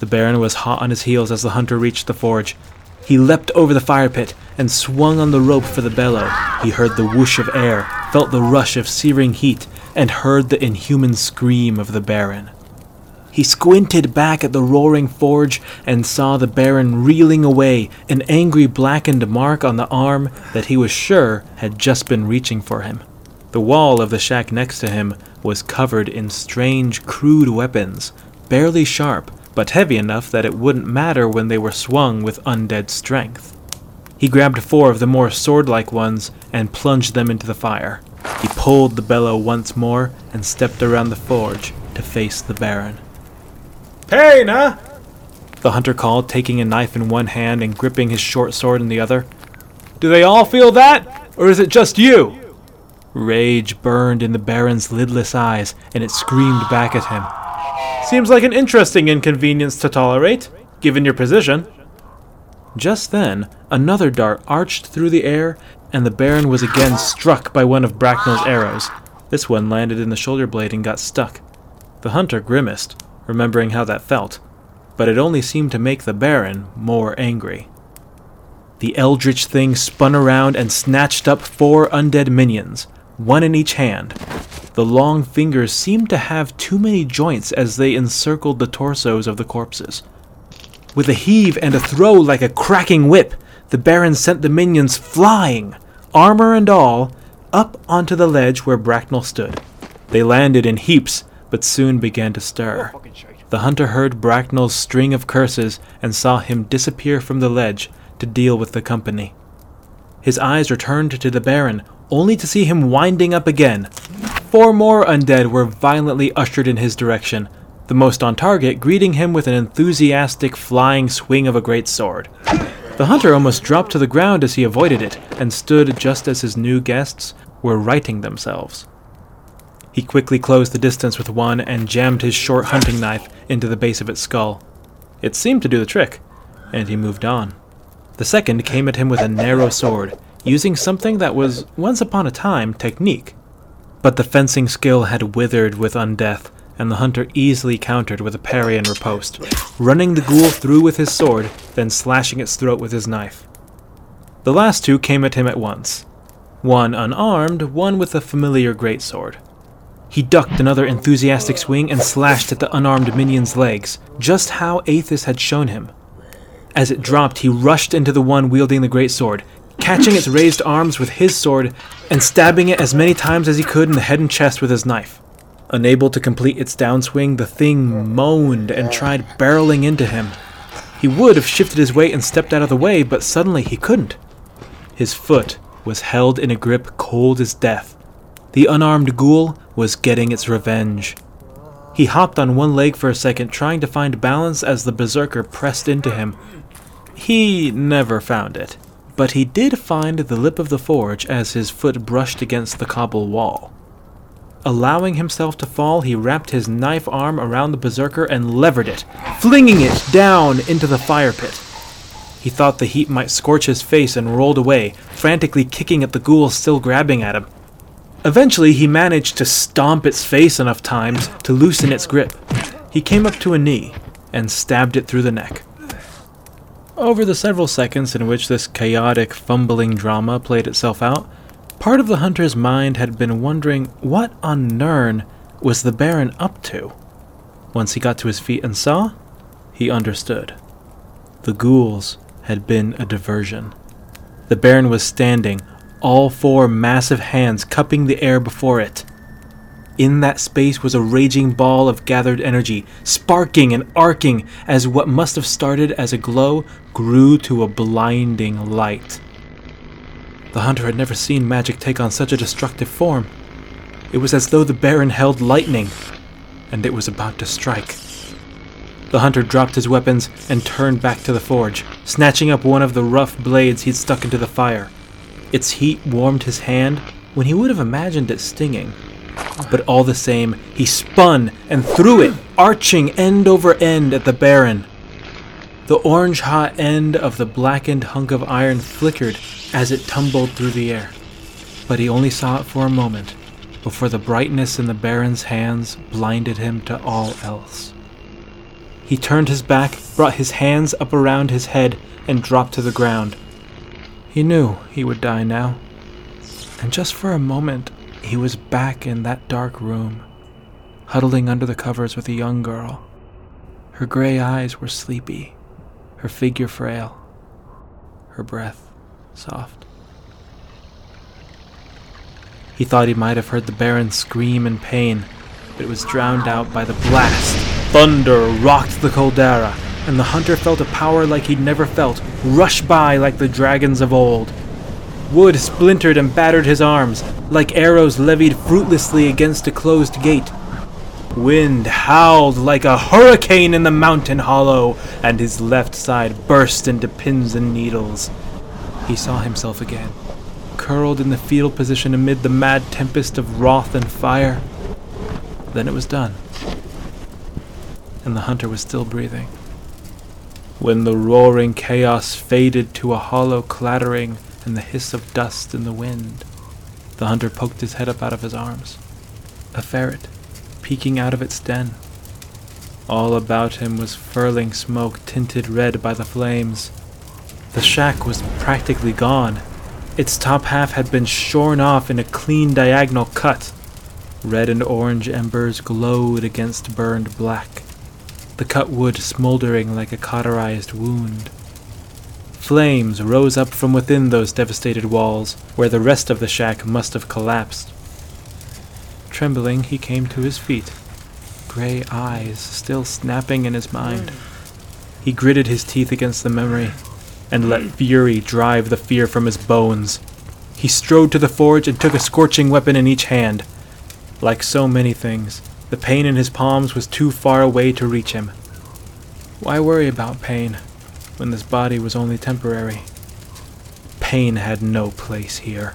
[SPEAKER 3] The Baron was hot on his heels as the hunter reached the forge. He leapt over the fire pit and swung on the rope for the bellow. He heard the whoosh of air, felt the rush of searing heat, and heard the inhuman scream of the Baron. He squinted back at the roaring forge and saw the Baron reeling away, an angry blackened mark on the arm that he was sure had just been reaching for him. The wall of the shack next to him was covered in strange, crude weapons, barely sharp, but heavy enough that it wouldn't matter when they were swung with undead strength. He grabbed four of the more sword like ones and plunged them into the fire. He pulled the bellow once more and stepped around the forge to face the Baron.
[SPEAKER 1] Payna!
[SPEAKER 3] The hunter called, taking a knife in one hand and gripping his short sword in the other.
[SPEAKER 1] Do they all feel that? Or is it just you? Rage burned in the Baron's lidless eyes, and it screamed back at him. Seems like an interesting inconvenience to tolerate, given your position. Just then, another dart arched through the air, and the Baron was again struck by one of Bracknell's arrows. This one landed in the shoulder blade and got stuck. The hunter grimaced, remembering how that felt, but it only seemed to make the Baron more angry. The eldritch thing spun around and snatched up four undead minions, one in each hand. The long fingers seemed to have too many joints as they encircled the torsos of the corpses. With a heave and a throw like a cracking whip, the Baron sent the minions flying, armor and all, up onto the ledge where Bracknell stood. They landed in heaps, but soon began to stir. The hunter heard Bracknell's string of curses and saw him disappear from the ledge to deal with the company. His eyes returned to the Baron, only to see him winding up again. Four more undead were violently ushered in his direction, the most on target greeting him with an enthusiastic flying swing of a great sword. The hunter almost dropped to the ground as he avoided it, and stood just as his new guests were righting themselves. He quickly closed the distance with one and jammed his short hunting knife into the base of its skull. It seemed to do the trick, and he moved on. The second came at him with a narrow sword, using something that was, once upon a time, technique. But the fencing skill had withered with undeath, and the hunter easily countered with a parry and riposte, running the ghoul through with his sword, then slashing its throat with his knife. The last two came at him at once. One unarmed, one with a familiar greatsword. He ducked another enthusiastic swing and slashed at the unarmed minion's legs, just how Aethys had shown him. As it dropped, he rushed into the one wielding the greatsword, catching its raised arms with his sword and stabbing it as many times as he could in the head and chest with his knife. Unable to complete its downswing, the thing oh, moaned and tried barreling into him. He would have shifted his weight and stepped out of the way, but suddenly he couldn't. His foot was held in a grip cold as death. The unarmed ghoul was getting its revenge. He hopped on one leg for a second, trying to find balance as the berserker pressed into him. He never found it, but he did find the lip of the forge as his foot brushed against the cobble wall. Allowing himself to fall, he wrapped his knife arm around the berserker and levered it, flinging it down into the fire pit. He thought the heat might scorch his face and rolled away, frantically kicking at the ghoul still grabbing at him. Eventually, he managed to stomp its face enough times to loosen its grip. He came up to a knee and stabbed it through the neck. Over the several seconds in which this chaotic, fumbling drama played itself out, Part of the hunter's mind had been wondering what on Nern was the Baron up to. Once he got to his feet and saw, he understood. The ghouls had been a diversion. The Baron was standing, all four massive hands cupping the air before it. In that space was a raging ball of gathered energy, sparking and arcing as what must have started as a glow grew to a blinding light. The hunter had never seen magic take on such a destructive form. It was as though the Baron held lightning, and it was about to strike. The hunter dropped his weapons and turned back to the forge, snatching up one of the rough blades he'd stuck into the fire. Its heat warmed his hand when he would have imagined it stinging. But all the same, he spun and threw it, arching end over end at the Baron. The orange hot end of the blackened hunk of iron flickered as it tumbled through the air, but he only saw it for a moment before the brightness in the Baron's hands blinded him to all else. He turned his back, brought his hands up around his head, and dropped to the ground. He knew he would die now. And just for a moment, he was back in that dark room, huddling under the covers with a young girl. Her gray eyes were sleepy, her figure frail, her breath soft. He thought he might have heard the Baron scream in pain, but it was drowned out by the blast. Thunder rocked the caldera, and the hunter felt a power like he'd never felt rush by like the dragons of old. Wood splintered and battered his arms, like arrows levied fruitlessly against a closed gate. Wind howled like a hurricane in the mountain hollow, and his left side burst into pins and needles. He saw himself again, curled in the fetal position amid the mad tempest of wrath and fire. Then it was done, and the hunter was still breathing. When the roaring chaos faded to a hollow clattering and the hiss of dust in the wind, the hunter poked his head up out of his arms. A ferret, peeking out of its den. All about him was furling smoke tinted red by the flames. The shack was practically gone. Its top half had been shorn off in a clean diagonal cut. Red and orange embers glowed against burned black, the cut wood smoldering like a cauterized wound. Flames rose up from within those devastated walls, where the rest of the shack must have collapsed. Trembling, he came to his feet, gray eyes still snapping in his mind. He gritted his teeth against the memory and let fury drive the fear from his bones. He strode to the forge and took a scorching weapon in each hand. Like so many things, the pain in his palms was too far away to reach him. Why worry about pain when this body was only temporary? Pain had no place here.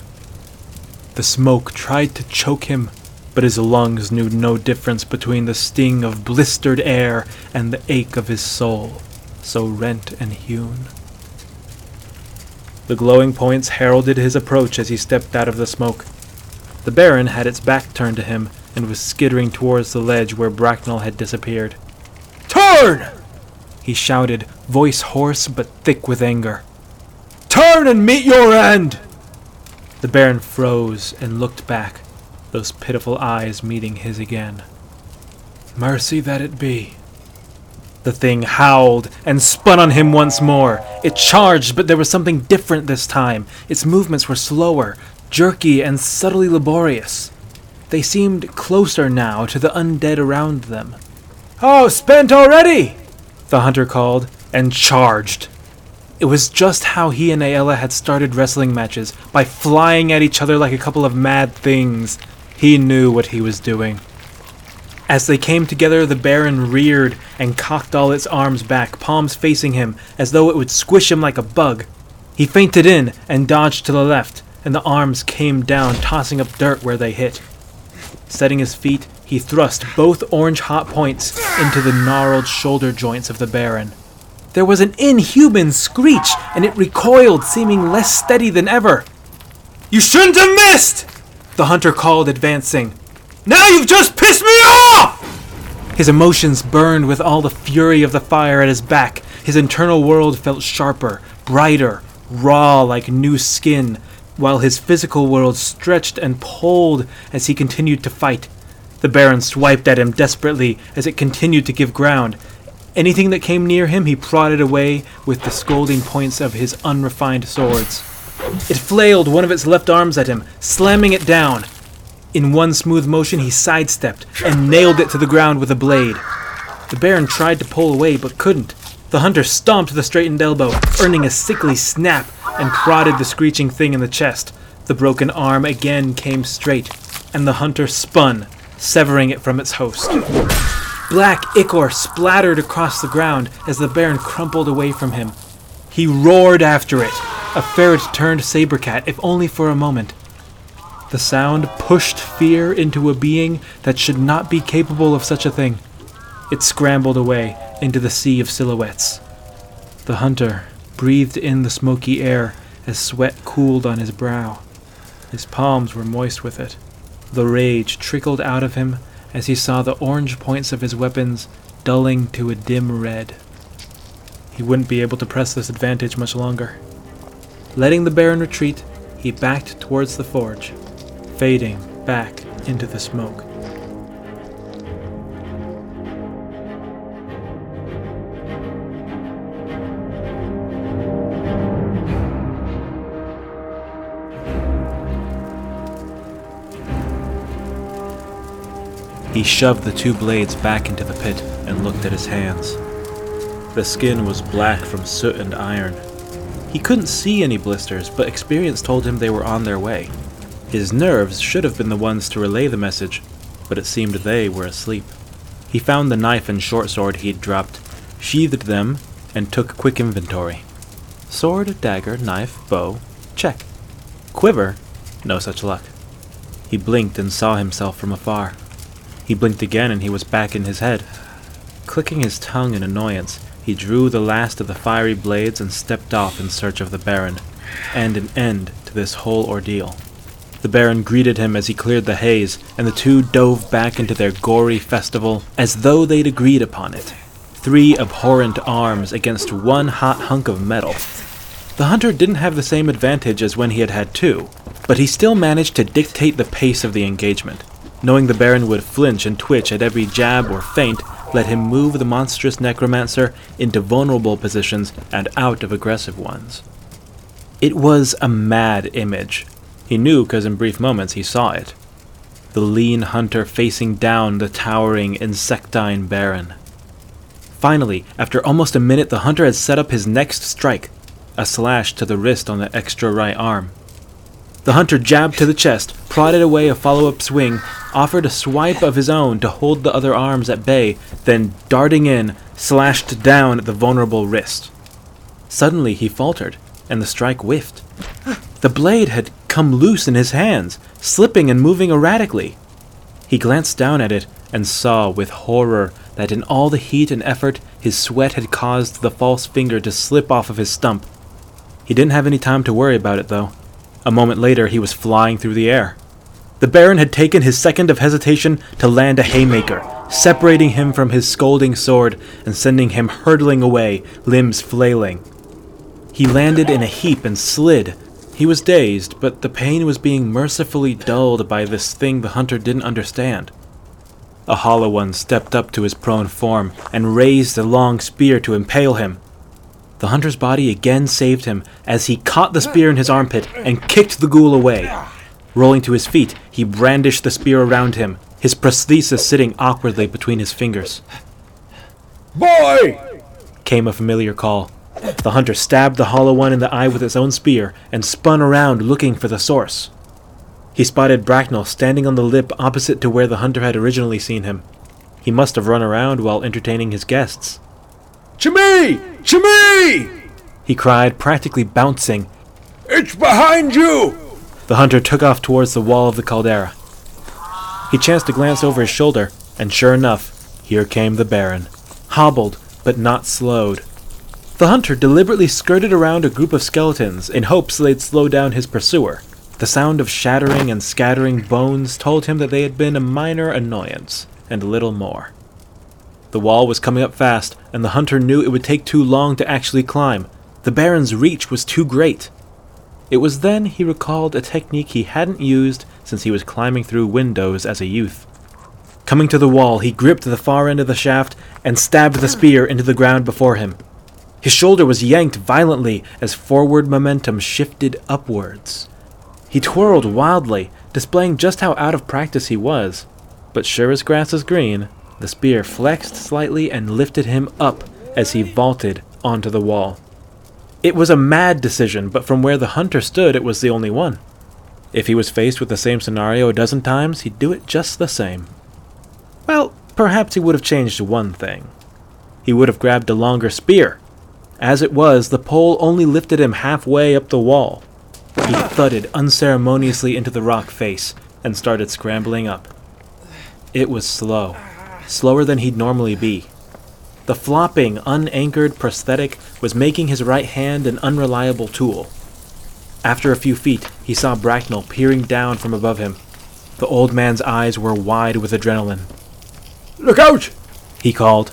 [SPEAKER 1] The smoke tried to choke him, but his lungs knew no difference between the sting of blistered air and the ache of his soul, so rent and hewn. The glowing points heralded his approach as he stepped out of the smoke. The Baron had its back turned to him and was skittering towards the ledge where Bracknell had disappeared. Turn! He shouted, voice hoarse but thick with anger. Turn and meet your end! The Baron froze and looked back, those pitiful eyes meeting his again. Mercy that it be. The thing howled and spun on him once more. It charged, but there was something different this time. Its movements were slower, jerky, and subtly laborious. They seemed closer now to the undead around them. Oh, spent already! The hunter called and charged. It was just how he and Aella had started wrestling matches, by flying at each other like a couple of mad things. He knew what he was doing. As they came together, the Baron reared and cocked all its arms back, palms facing him, as though it would squish him like a bug. He feinted in and dodged to the left, and the arms came down, tossing up dirt where they hit. Setting his feet, he thrust both orange hot points into the gnarled shoulder joints of the Baron. There was an inhuman screech, and it recoiled, seeming less steady than ever. You shouldn't have missed! The hunter called, advancing. Now you've just pissed me off! His emotions burned with all the fury of the fire at his back. His internal world felt sharper, brighter, raw like new skin, while his physical world stretched and pulled as he continued to fight. The Baron swiped at him desperately as it continued to give ground. Anything that came near him he prodded away with the scolding points of his unrefined swords. It flailed one of its left arms at him, slamming it down. In one smooth motion, he sidestepped and nailed it to the ground with a blade. The Baron tried to pull away but couldn't. The hunter stomped the straightened elbow, earning a sickly snap, and prodded the screeching thing in the chest. The broken arm again came straight, and the hunter spun, severing it from its host. Black ichor splattered across the ground as the Baron crumpled away from him. He roared after it, a ferret turned saber cat, if only for a moment. The sound pushed fear into a being that should not be capable of such a thing. It scrambled away into the sea of silhouettes. The hunter breathed in the smoky air as sweat cooled on his brow. His palms were moist with it. The rage trickled out of him as he saw the orange points of his weapons dulling to a dim red. He wouldn't be able to press this advantage much longer. Letting the Baron retreat, he backed towards the forge, fading back into the smoke. He shoved the two blades back into the pit and looked at his hands. The skin was black from soot and iron. He couldn't see any blisters, but experience told him they were on their way. His nerves should have been the ones to relay the message, but it seemed they were asleep. He found the knife and short sword he'd dropped, sheathed them, and took quick inventory. Sword, dagger, knife, bow, check. Quiver, No such luck. He blinked and saw himself from afar. He blinked again and he was back in his head. Clicking his tongue in annoyance, he drew the last of the fiery blades and stepped off in search of the Baron, and an end to this whole ordeal. The Baron greeted him as he cleared the haze, and the two dove back into their gory festival as though they'd agreed upon it. Three abhorrent arms against one hot hunk of metal. The hunter didn't have the same advantage as when he had had two, but he still managed to dictate the pace of the engagement. Knowing the Baron would flinch and twitch at every jab or feint, let him move the monstrous necromancer into vulnerable positions and out of aggressive ones. It was a mad image. He knew because in brief moments he saw it. The lean hunter facing down the towering insectine baron. Finally, after almost a minute, the hunter had set up his next strike a slash to the wrist on the extra right arm. The hunter jabbed to the chest, prodded away a follow up swing, offered a swipe of his own to hold the other arms at bay, then, darting in, slashed down at the vulnerable wrist. Suddenly he faltered, and the strike whiffed. The blade had come loose in his hands, slipping and moving erratically. He glanced down at it and saw with horror that in all the heat and effort, his sweat had caused the false finger to slip off of his stump. He didn't have any time to worry about it, though. A moment later, he was flying through the air. The Baron had taken his second of hesitation to land a haymaker, separating him from his scolding sword and sending him hurtling away, limbs flailing. He landed in a heap and slid. He was dazed, but the pain was being mercifully dulled by this thing the hunter didn't understand. A hollow one stepped up to his prone form and raised a long spear to impale him. The hunter's body again saved him as he caught the spear in his armpit and kicked the ghoul away. Rolling to his feet, he brandished the spear around him, his prosthesis sitting awkwardly between his fingers.
[SPEAKER 5] Boy!
[SPEAKER 1] Came a familiar call. The hunter stabbed the hollow one in the eye with his own spear and spun around looking for the source. He spotted Bracknell standing on the lip opposite to where the hunter had originally seen him. He must have run around while entertaining his guests.
[SPEAKER 5] Chimmy! Chimmy!
[SPEAKER 1] He cried, practically bouncing.
[SPEAKER 5] It's behind you!
[SPEAKER 1] The hunter took off towards the wall of the caldera. He chanced to glance over his shoulder, and sure enough, here came the Baron, hobbled but not slowed. The hunter deliberately skirted around a group of skeletons in hopes they'd slow down his pursuer. The sound of shattering and scattering bones told him that they had been a minor annoyance, and little more. The wall was coming up fast, and the hunter knew it would take too long to actually climb. The Baron's reach was too great. It was then he recalled a technique he hadn't used since he was climbing through windows as a youth. Coming to the wall, he gripped the far end of the shaft and stabbed the spear into the ground before him. His shoulder was yanked violently as forward momentum shifted upwards. He twirled wildly, displaying just how out of practice he was. But sure as grass is green, the spear flexed slightly and lifted him up as he vaulted onto the wall. It was a mad decision, but from where the hunter stood, it was the only one. If he was faced with the same scenario a dozen times, he'd do it just the same. Well, perhaps he would have changed one thing. He would have grabbed a longer spear. As it was, the pole only lifted him halfway up the wall. He thudded unceremoniously into the rock face and started scrambling up. It was slow slower than he'd normally be. The flopping, unanchored prosthetic was making his right hand an unreliable tool. After a few feet, he saw Bracknell peering down from above him. The old man's eyes were wide with adrenaline.
[SPEAKER 5] Look out!
[SPEAKER 1] He called.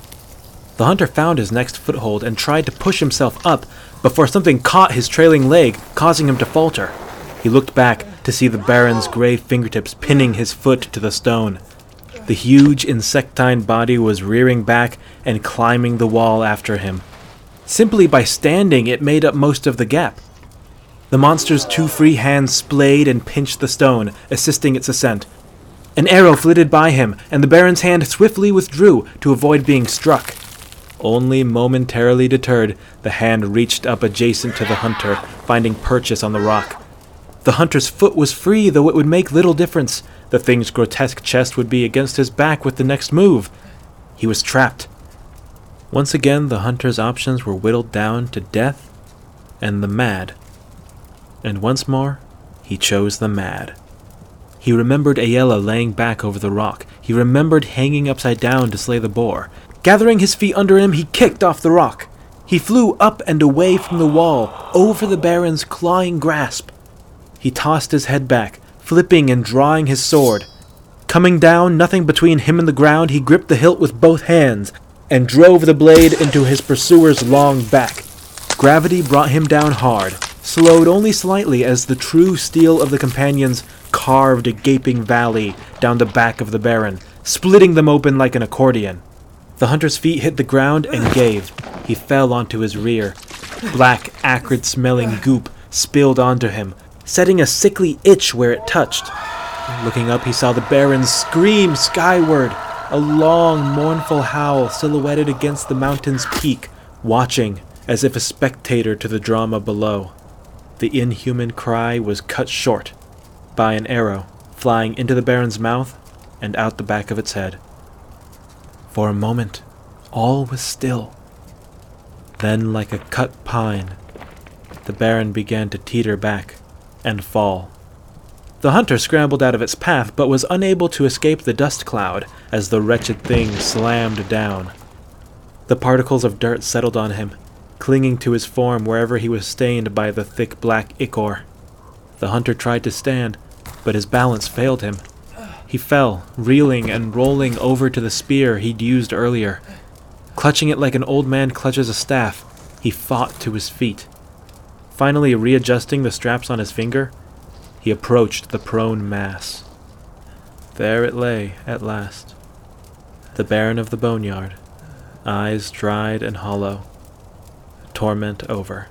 [SPEAKER 1] The hunter found his next foothold and tried to push himself up before something caught his trailing leg, causing him to falter. He looked back to see the Baron's gray fingertips pinning his foot to the stone. The huge insectine body was rearing back and climbing the wall after him. Simply by standing, it made up most of the gap. The monster's two free hands splayed and pinched the stone, assisting its ascent. An arrow flitted by him, and the Baron's hand swiftly withdrew to avoid being struck. Only momentarily deterred, the hand reached up adjacent to the hunter, finding purchase on the rock. The hunter's foot was free, though it would make little difference. The thing's grotesque chest would be against his back with the next move. He was trapped. Once again, the hunter's options were whittled down to death and the mad. And once more, He chose the mad. He remembered Ayala laying back over the rock. He remembered hanging upside down to slay the boar. Gathering his feet under him, he kicked off the rock. He flew up and away from the wall, over the Baron's clawing grasp. He tossed his head back, flipping and drawing his sword. Coming down, nothing between him and the ground, he gripped the hilt with both hands and drove the blade into his pursuer's long back. Gravity brought him down hard, slowed only slightly as the true steel of the companions carved a gaping valley down the back of the Baron, splitting them open like an accordion. The hunter's feet hit the ground and gave. He fell onto his rear. Black, acrid smelling goop spilled onto him, setting a sickly itch where it touched. Looking up, he saw the Baron scream skyward, a long, mournful howl silhouetted against the mountain's peak, watching as if a spectator to the drama below. The inhuman cry was cut short by an arrow flying into the Baron's mouth and out the back of its head. For a moment, all was still. Then, like a cut pine, the Baron began to teeter back and fall. The hunter scrambled out of its path, but was unable to escape the dust cloud as the wretched thing slammed down. The particles of dirt settled on him, clinging to his form wherever he was stained by the thick black ichor. The hunter tried to stand, but his balance failed him. He fell, reeling and rolling over to the spear he'd used earlier. Clutching it like an old man clutches a staff, he fought to his feet. Finally, readjusting the straps on his finger, he approached the prone mass. There it lay at last. The Baron of the Boneyard, eyes dried and hollow, torment over.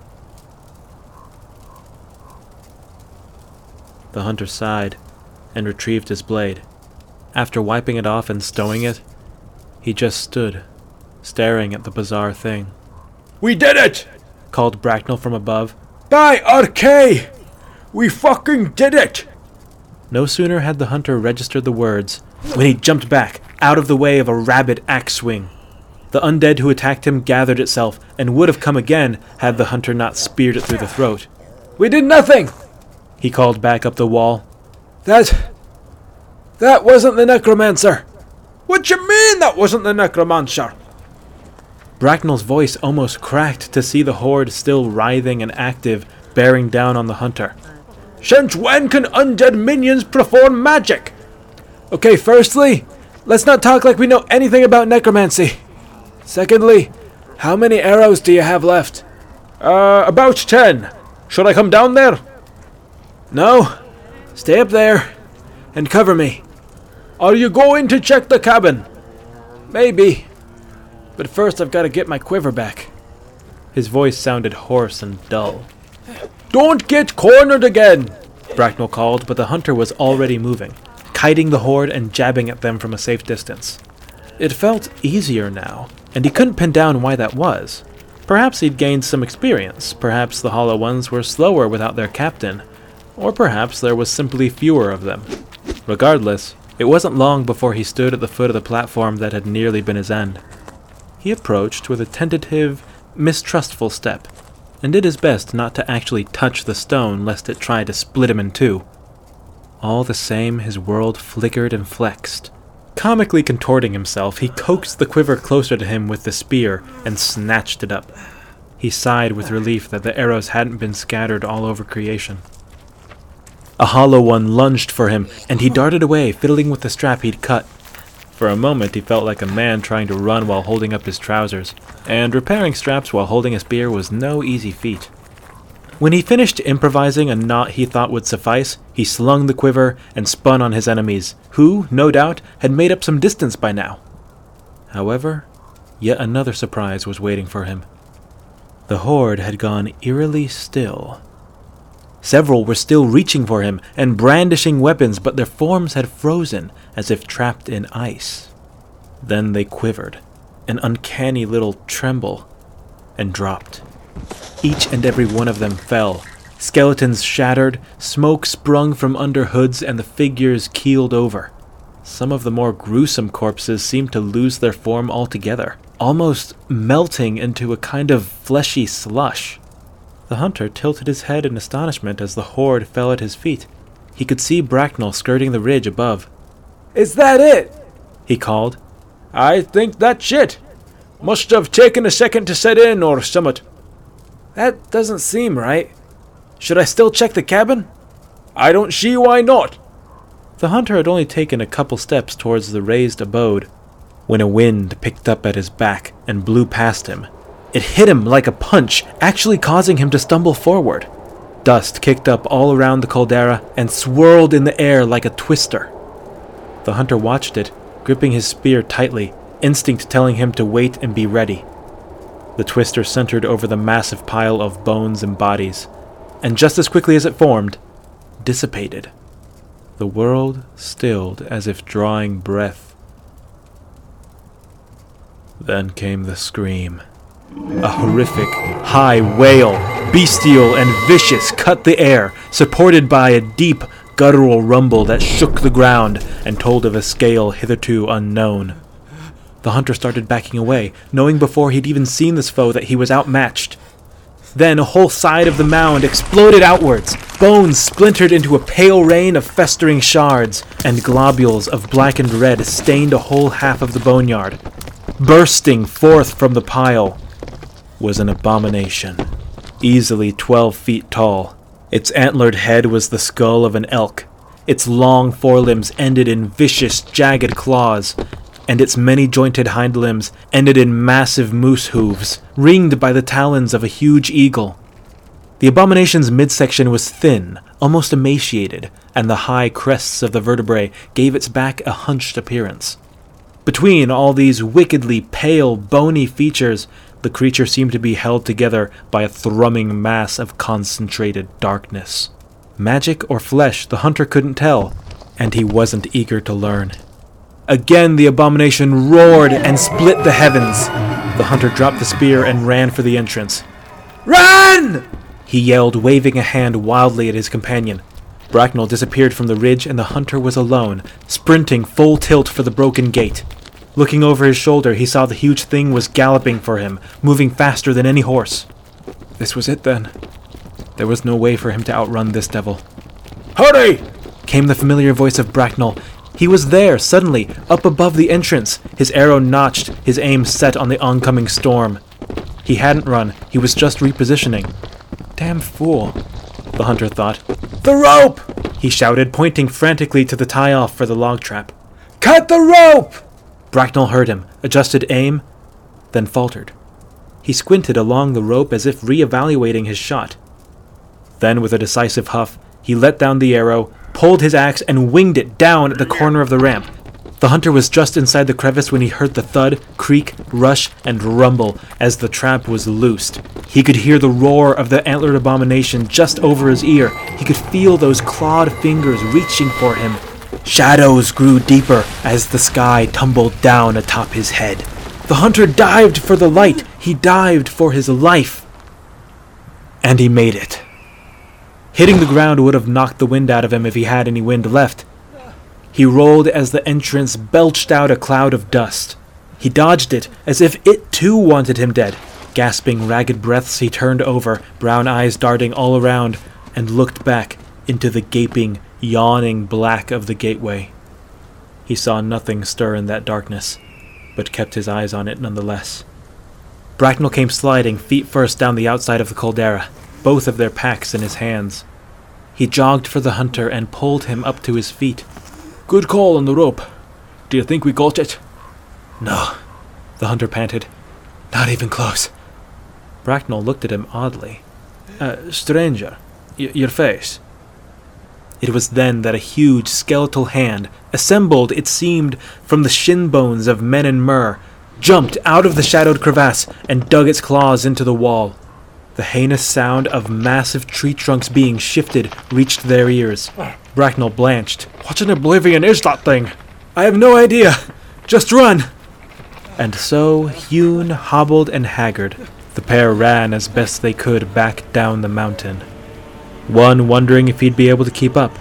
[SPEAKER 1] The hunter sighed and retrieved his blade. After wiping it off and stowing it, he just stood, staring at the bizarre thing.
[SPEAKER 5] We did it!
[SPEAKER 1] Called Bracknell from above.
[SPEAKER 5] By RK! We fucking did it!
[SPEAKER 1] No sooner had the hunter registered the words when he jumped back, out of the way of a rabid axe swing. The undead who attacked him gathered itself and would have come again had the hunter not speared it through the throat.
[SPEAKER 5] We did nothing!
[SPEAKER 1] He called back up the wall.
[SPEAKER 5] That. That wasn't the necromancer! What you mean that wasn't the necromancer?
[SPEAKER 1] Bracknell's voice almost cracked to see the horde still writhing and active, bearing down on the hunter.
[SPEAKER 5] Since when can undead minions perform magic?
[SPEAKER 1] Okay, firstly, let's not talk like we know anything about necromancy. Secondly, how many arrows do you have left?
[SPEAKER 5] Uh, about ten. Should I come down there?
[SPEAKER 1] No. Stay up there and cover me.
[SPEAKER 5] Are you going to check the cabin?
[SPEAKER 1] Maybe. But first, I've got to get my quiver back. His voice sounded hoarse and dull.
[SPEAKER 5] Don't get cornered again!
[SPEAKER 1] Bracknell called, but the hunter was already moving, kiting the horde and jabbing at them from a safe distance. It felt easier now, and he couldn't pin down why that was. Perhaps he'd gained some experience, perhaps the Hollow Ones were slower without their captain, or perhaps there was simply fewer of them. Regardless, it wasn't long before he stood at the foot of the platform that had nearly been his end. He approached with a tentative, mistrustful step, and did his best not to actually touch the stone lest it try to split him in two. All the same, his world flickered and flexed. Comically contorting himself, he coaxed the quiver closer to him with the spear and snatched it up. He sighed with relief that the arrows hadn't been scattered all over creation. A hollow one lunged for him, and he darted away, fiddling with the strap he'd cut. For a moment, he felt like a man trying to run while holding up his trousers, and repairing straps while holding a spear was no easy feat. When he finished improvising a knot he thought would suffice, he slung the quiver and spun on his enemies, who, no doubt, had made up some distance by now. However, yet another surprise was waiting for him. The horde had gone eerily still. Several were still reaching for him and brandishing weapons, but their forms had frozen as if trapped in ice. Then they quivered, an uncanny little tremble, and dropped. Each and every one of them fell. Skeletons shattered, smoke sprung from under hoods, and the figures keeled over. Some of the more gruesome corpses seemed to lose their form altogether, almost melting into a kind of fleshy slush. The hunter tilted his head in astonishment as the horde fell at his feet. He could see Bracknell skirting the ridge above.
[SPEAKER 5] Is that it?
[SPEAKER 1] He called.
[SPEAKER 5] I think that's it. Must have taken a second to set in or summit.
[SPEAKER 1] That doesn't seem right. Should I still check the cabin?
[SPEAKER 5] I don't see why not.
[SPEAKER 1] The hunter had only taken a couple steps towards the raised abode when a wind picked up at his back and blew past him. It hit him like a punch, actually causing him to stumble forward. Dust kicked up all around the caldera and swirled in the air like a twister. The hunter watched it, gripping his spear tightly, instinct telling him to wait and be ready. The twister centered over the massive pile of bones and bodies, and just as quickly as it formed, dissipated. The world stilled as if drawing breath. Then came the scream. A horrific, high wail, bestial and vicious, cut the air, supported by a deep, guttural rumble that shook the ground and told of a scale hitherto unknown. The hunter started backing away, knowing before he'd even seen this foe that he was outmatched. Then a whole side of the mound exploded outwards. Bones splintered into a pale rain of festering shards, and globules of blackened red stained a whole half of the boneyard. Bursting forth from the pile was an abomination, easily twelve feet tall. Its antlered head was the skull of an elk. Its long forelimbs ended in vicious, jagged claws, and its many jointed hind limbs ended in massive moose hooves, ringed by the talons of a huge eagle. The abomination's midsection was thin, almost emaciated, and the high crests of the vertebrae gave its back a hunched appearance. Between all these wickedly pale, bony features, the creature seemed to be held together by a thrumming mass of concentrated darkness. Magic or flesh, the hunter couldn't tell, and he wasn't eager to learn. Again the abomination roared and split the heavens. The hunter dropped the spear and ran for the entrance.
[SPEAKER 5] Run!
[SPEAKER 1] He yelled, waving a hand wildly at his companion. Bracknell disappeared from the ridge, and the hunter was alone, sprinting full tilt for the broken gate. Looking over his shoulder, he saw the huge thing was galloping for him, moving faster than any horse. This was it then. There was no way for him to outrun this devil.
[SPEAKER 5] Hurry!
[SPEAKER 1] Came the familiar voice of Bracknell. He was there, suddenly, up above the entrance, his arrow notched, his aim set on the oncoming storm. He hadn't run, he was just repositioning. Damn fool, the hunter thought.
[SPEAKER 5] The rope!
[SPEAKER 1] He shouted, pointing frantically to the tie off for the log trap.
[SPEAKER 5] Cut the rope!
[SPEAKER 1] Bracknell heard him, adjusted aim, then faltered. He squinted along the rope as if re-evaluating his shot. Then, with a decisive huff, he let down the arrow, pulled his axe, and winged it down at the corner of the ramp. The hunter was just inside the crevice when he heard the thud, creak, rush, and rumble as the trap was loosed. He could hear the roar of the antlered abomination just over his ear. He could feel those clawed fingers reaching for him. Shadows grew deeper as the sky tumbled down atop his head. The hunter dived for the light. He dived for his life. And he made it. Hitting the ground would have knocked the wind out of him if he had any wind left. He rolled as the entrance belched out a cloud of dust. He dodged it as if it too wanted him dead. Gasping ragged breaths, he turned over, brown eyes darting all around, and looked back into the gaping, yawning black of the gateway. He saw nothing stir in that darkness, but kept his eyes on it nonetheless. Bracknell came sliding feet first down the outside of the caldera, both of their packs in his hands. He jogged for the hunter and pulled him up to his feet.
[SPEAKER 5] Good call on the rope. Do you think we got it?
[SPEAKER 1] No, the hunter panted. Not even close. Bracknell looked at him oddly.
[SPEAKER 5] Uh, stranger, y- your face.
[SPEAKER 1] It was then that a huge skeletal hand, assembled, it seemed, from the shin bones of men and myrrh, jumped out of the shadowed crevasse and dug its claws into the wall. The heinous sound of massive tree trunks being shifted reached their ears. Bracknell blanched.
[SPEAKER 5] What in oblivion is that thing?
[SPEAKER 1] I have no idea. Just run. And so, hewn, hobbled, and haggard, the pair ran as best they could back down the mountain. One wondering if he'd be able to keep up,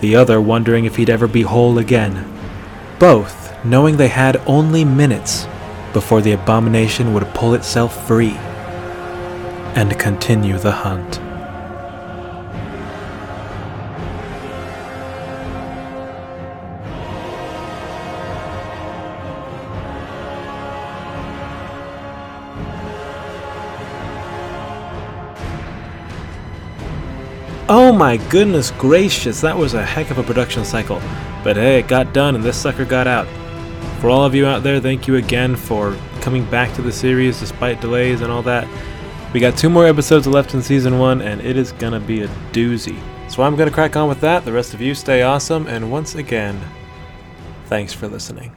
[SPEAKER 1] the other wondering if he'd ever be whole again. Both knowing they had only minutes before the abomination would pull itself free. and continue the hunt. Oh my goodness gracious, that was a heck of a production cycle. But hey, it got done and this sucker got out. For all of you out there, thank you again for coming back to the series despite delays and all that. We got two more episodes left in season one, and it is gonna be a doozy. So I'm gonna crack on with that. The rest of you stay awesome, and once again, thanks for listening.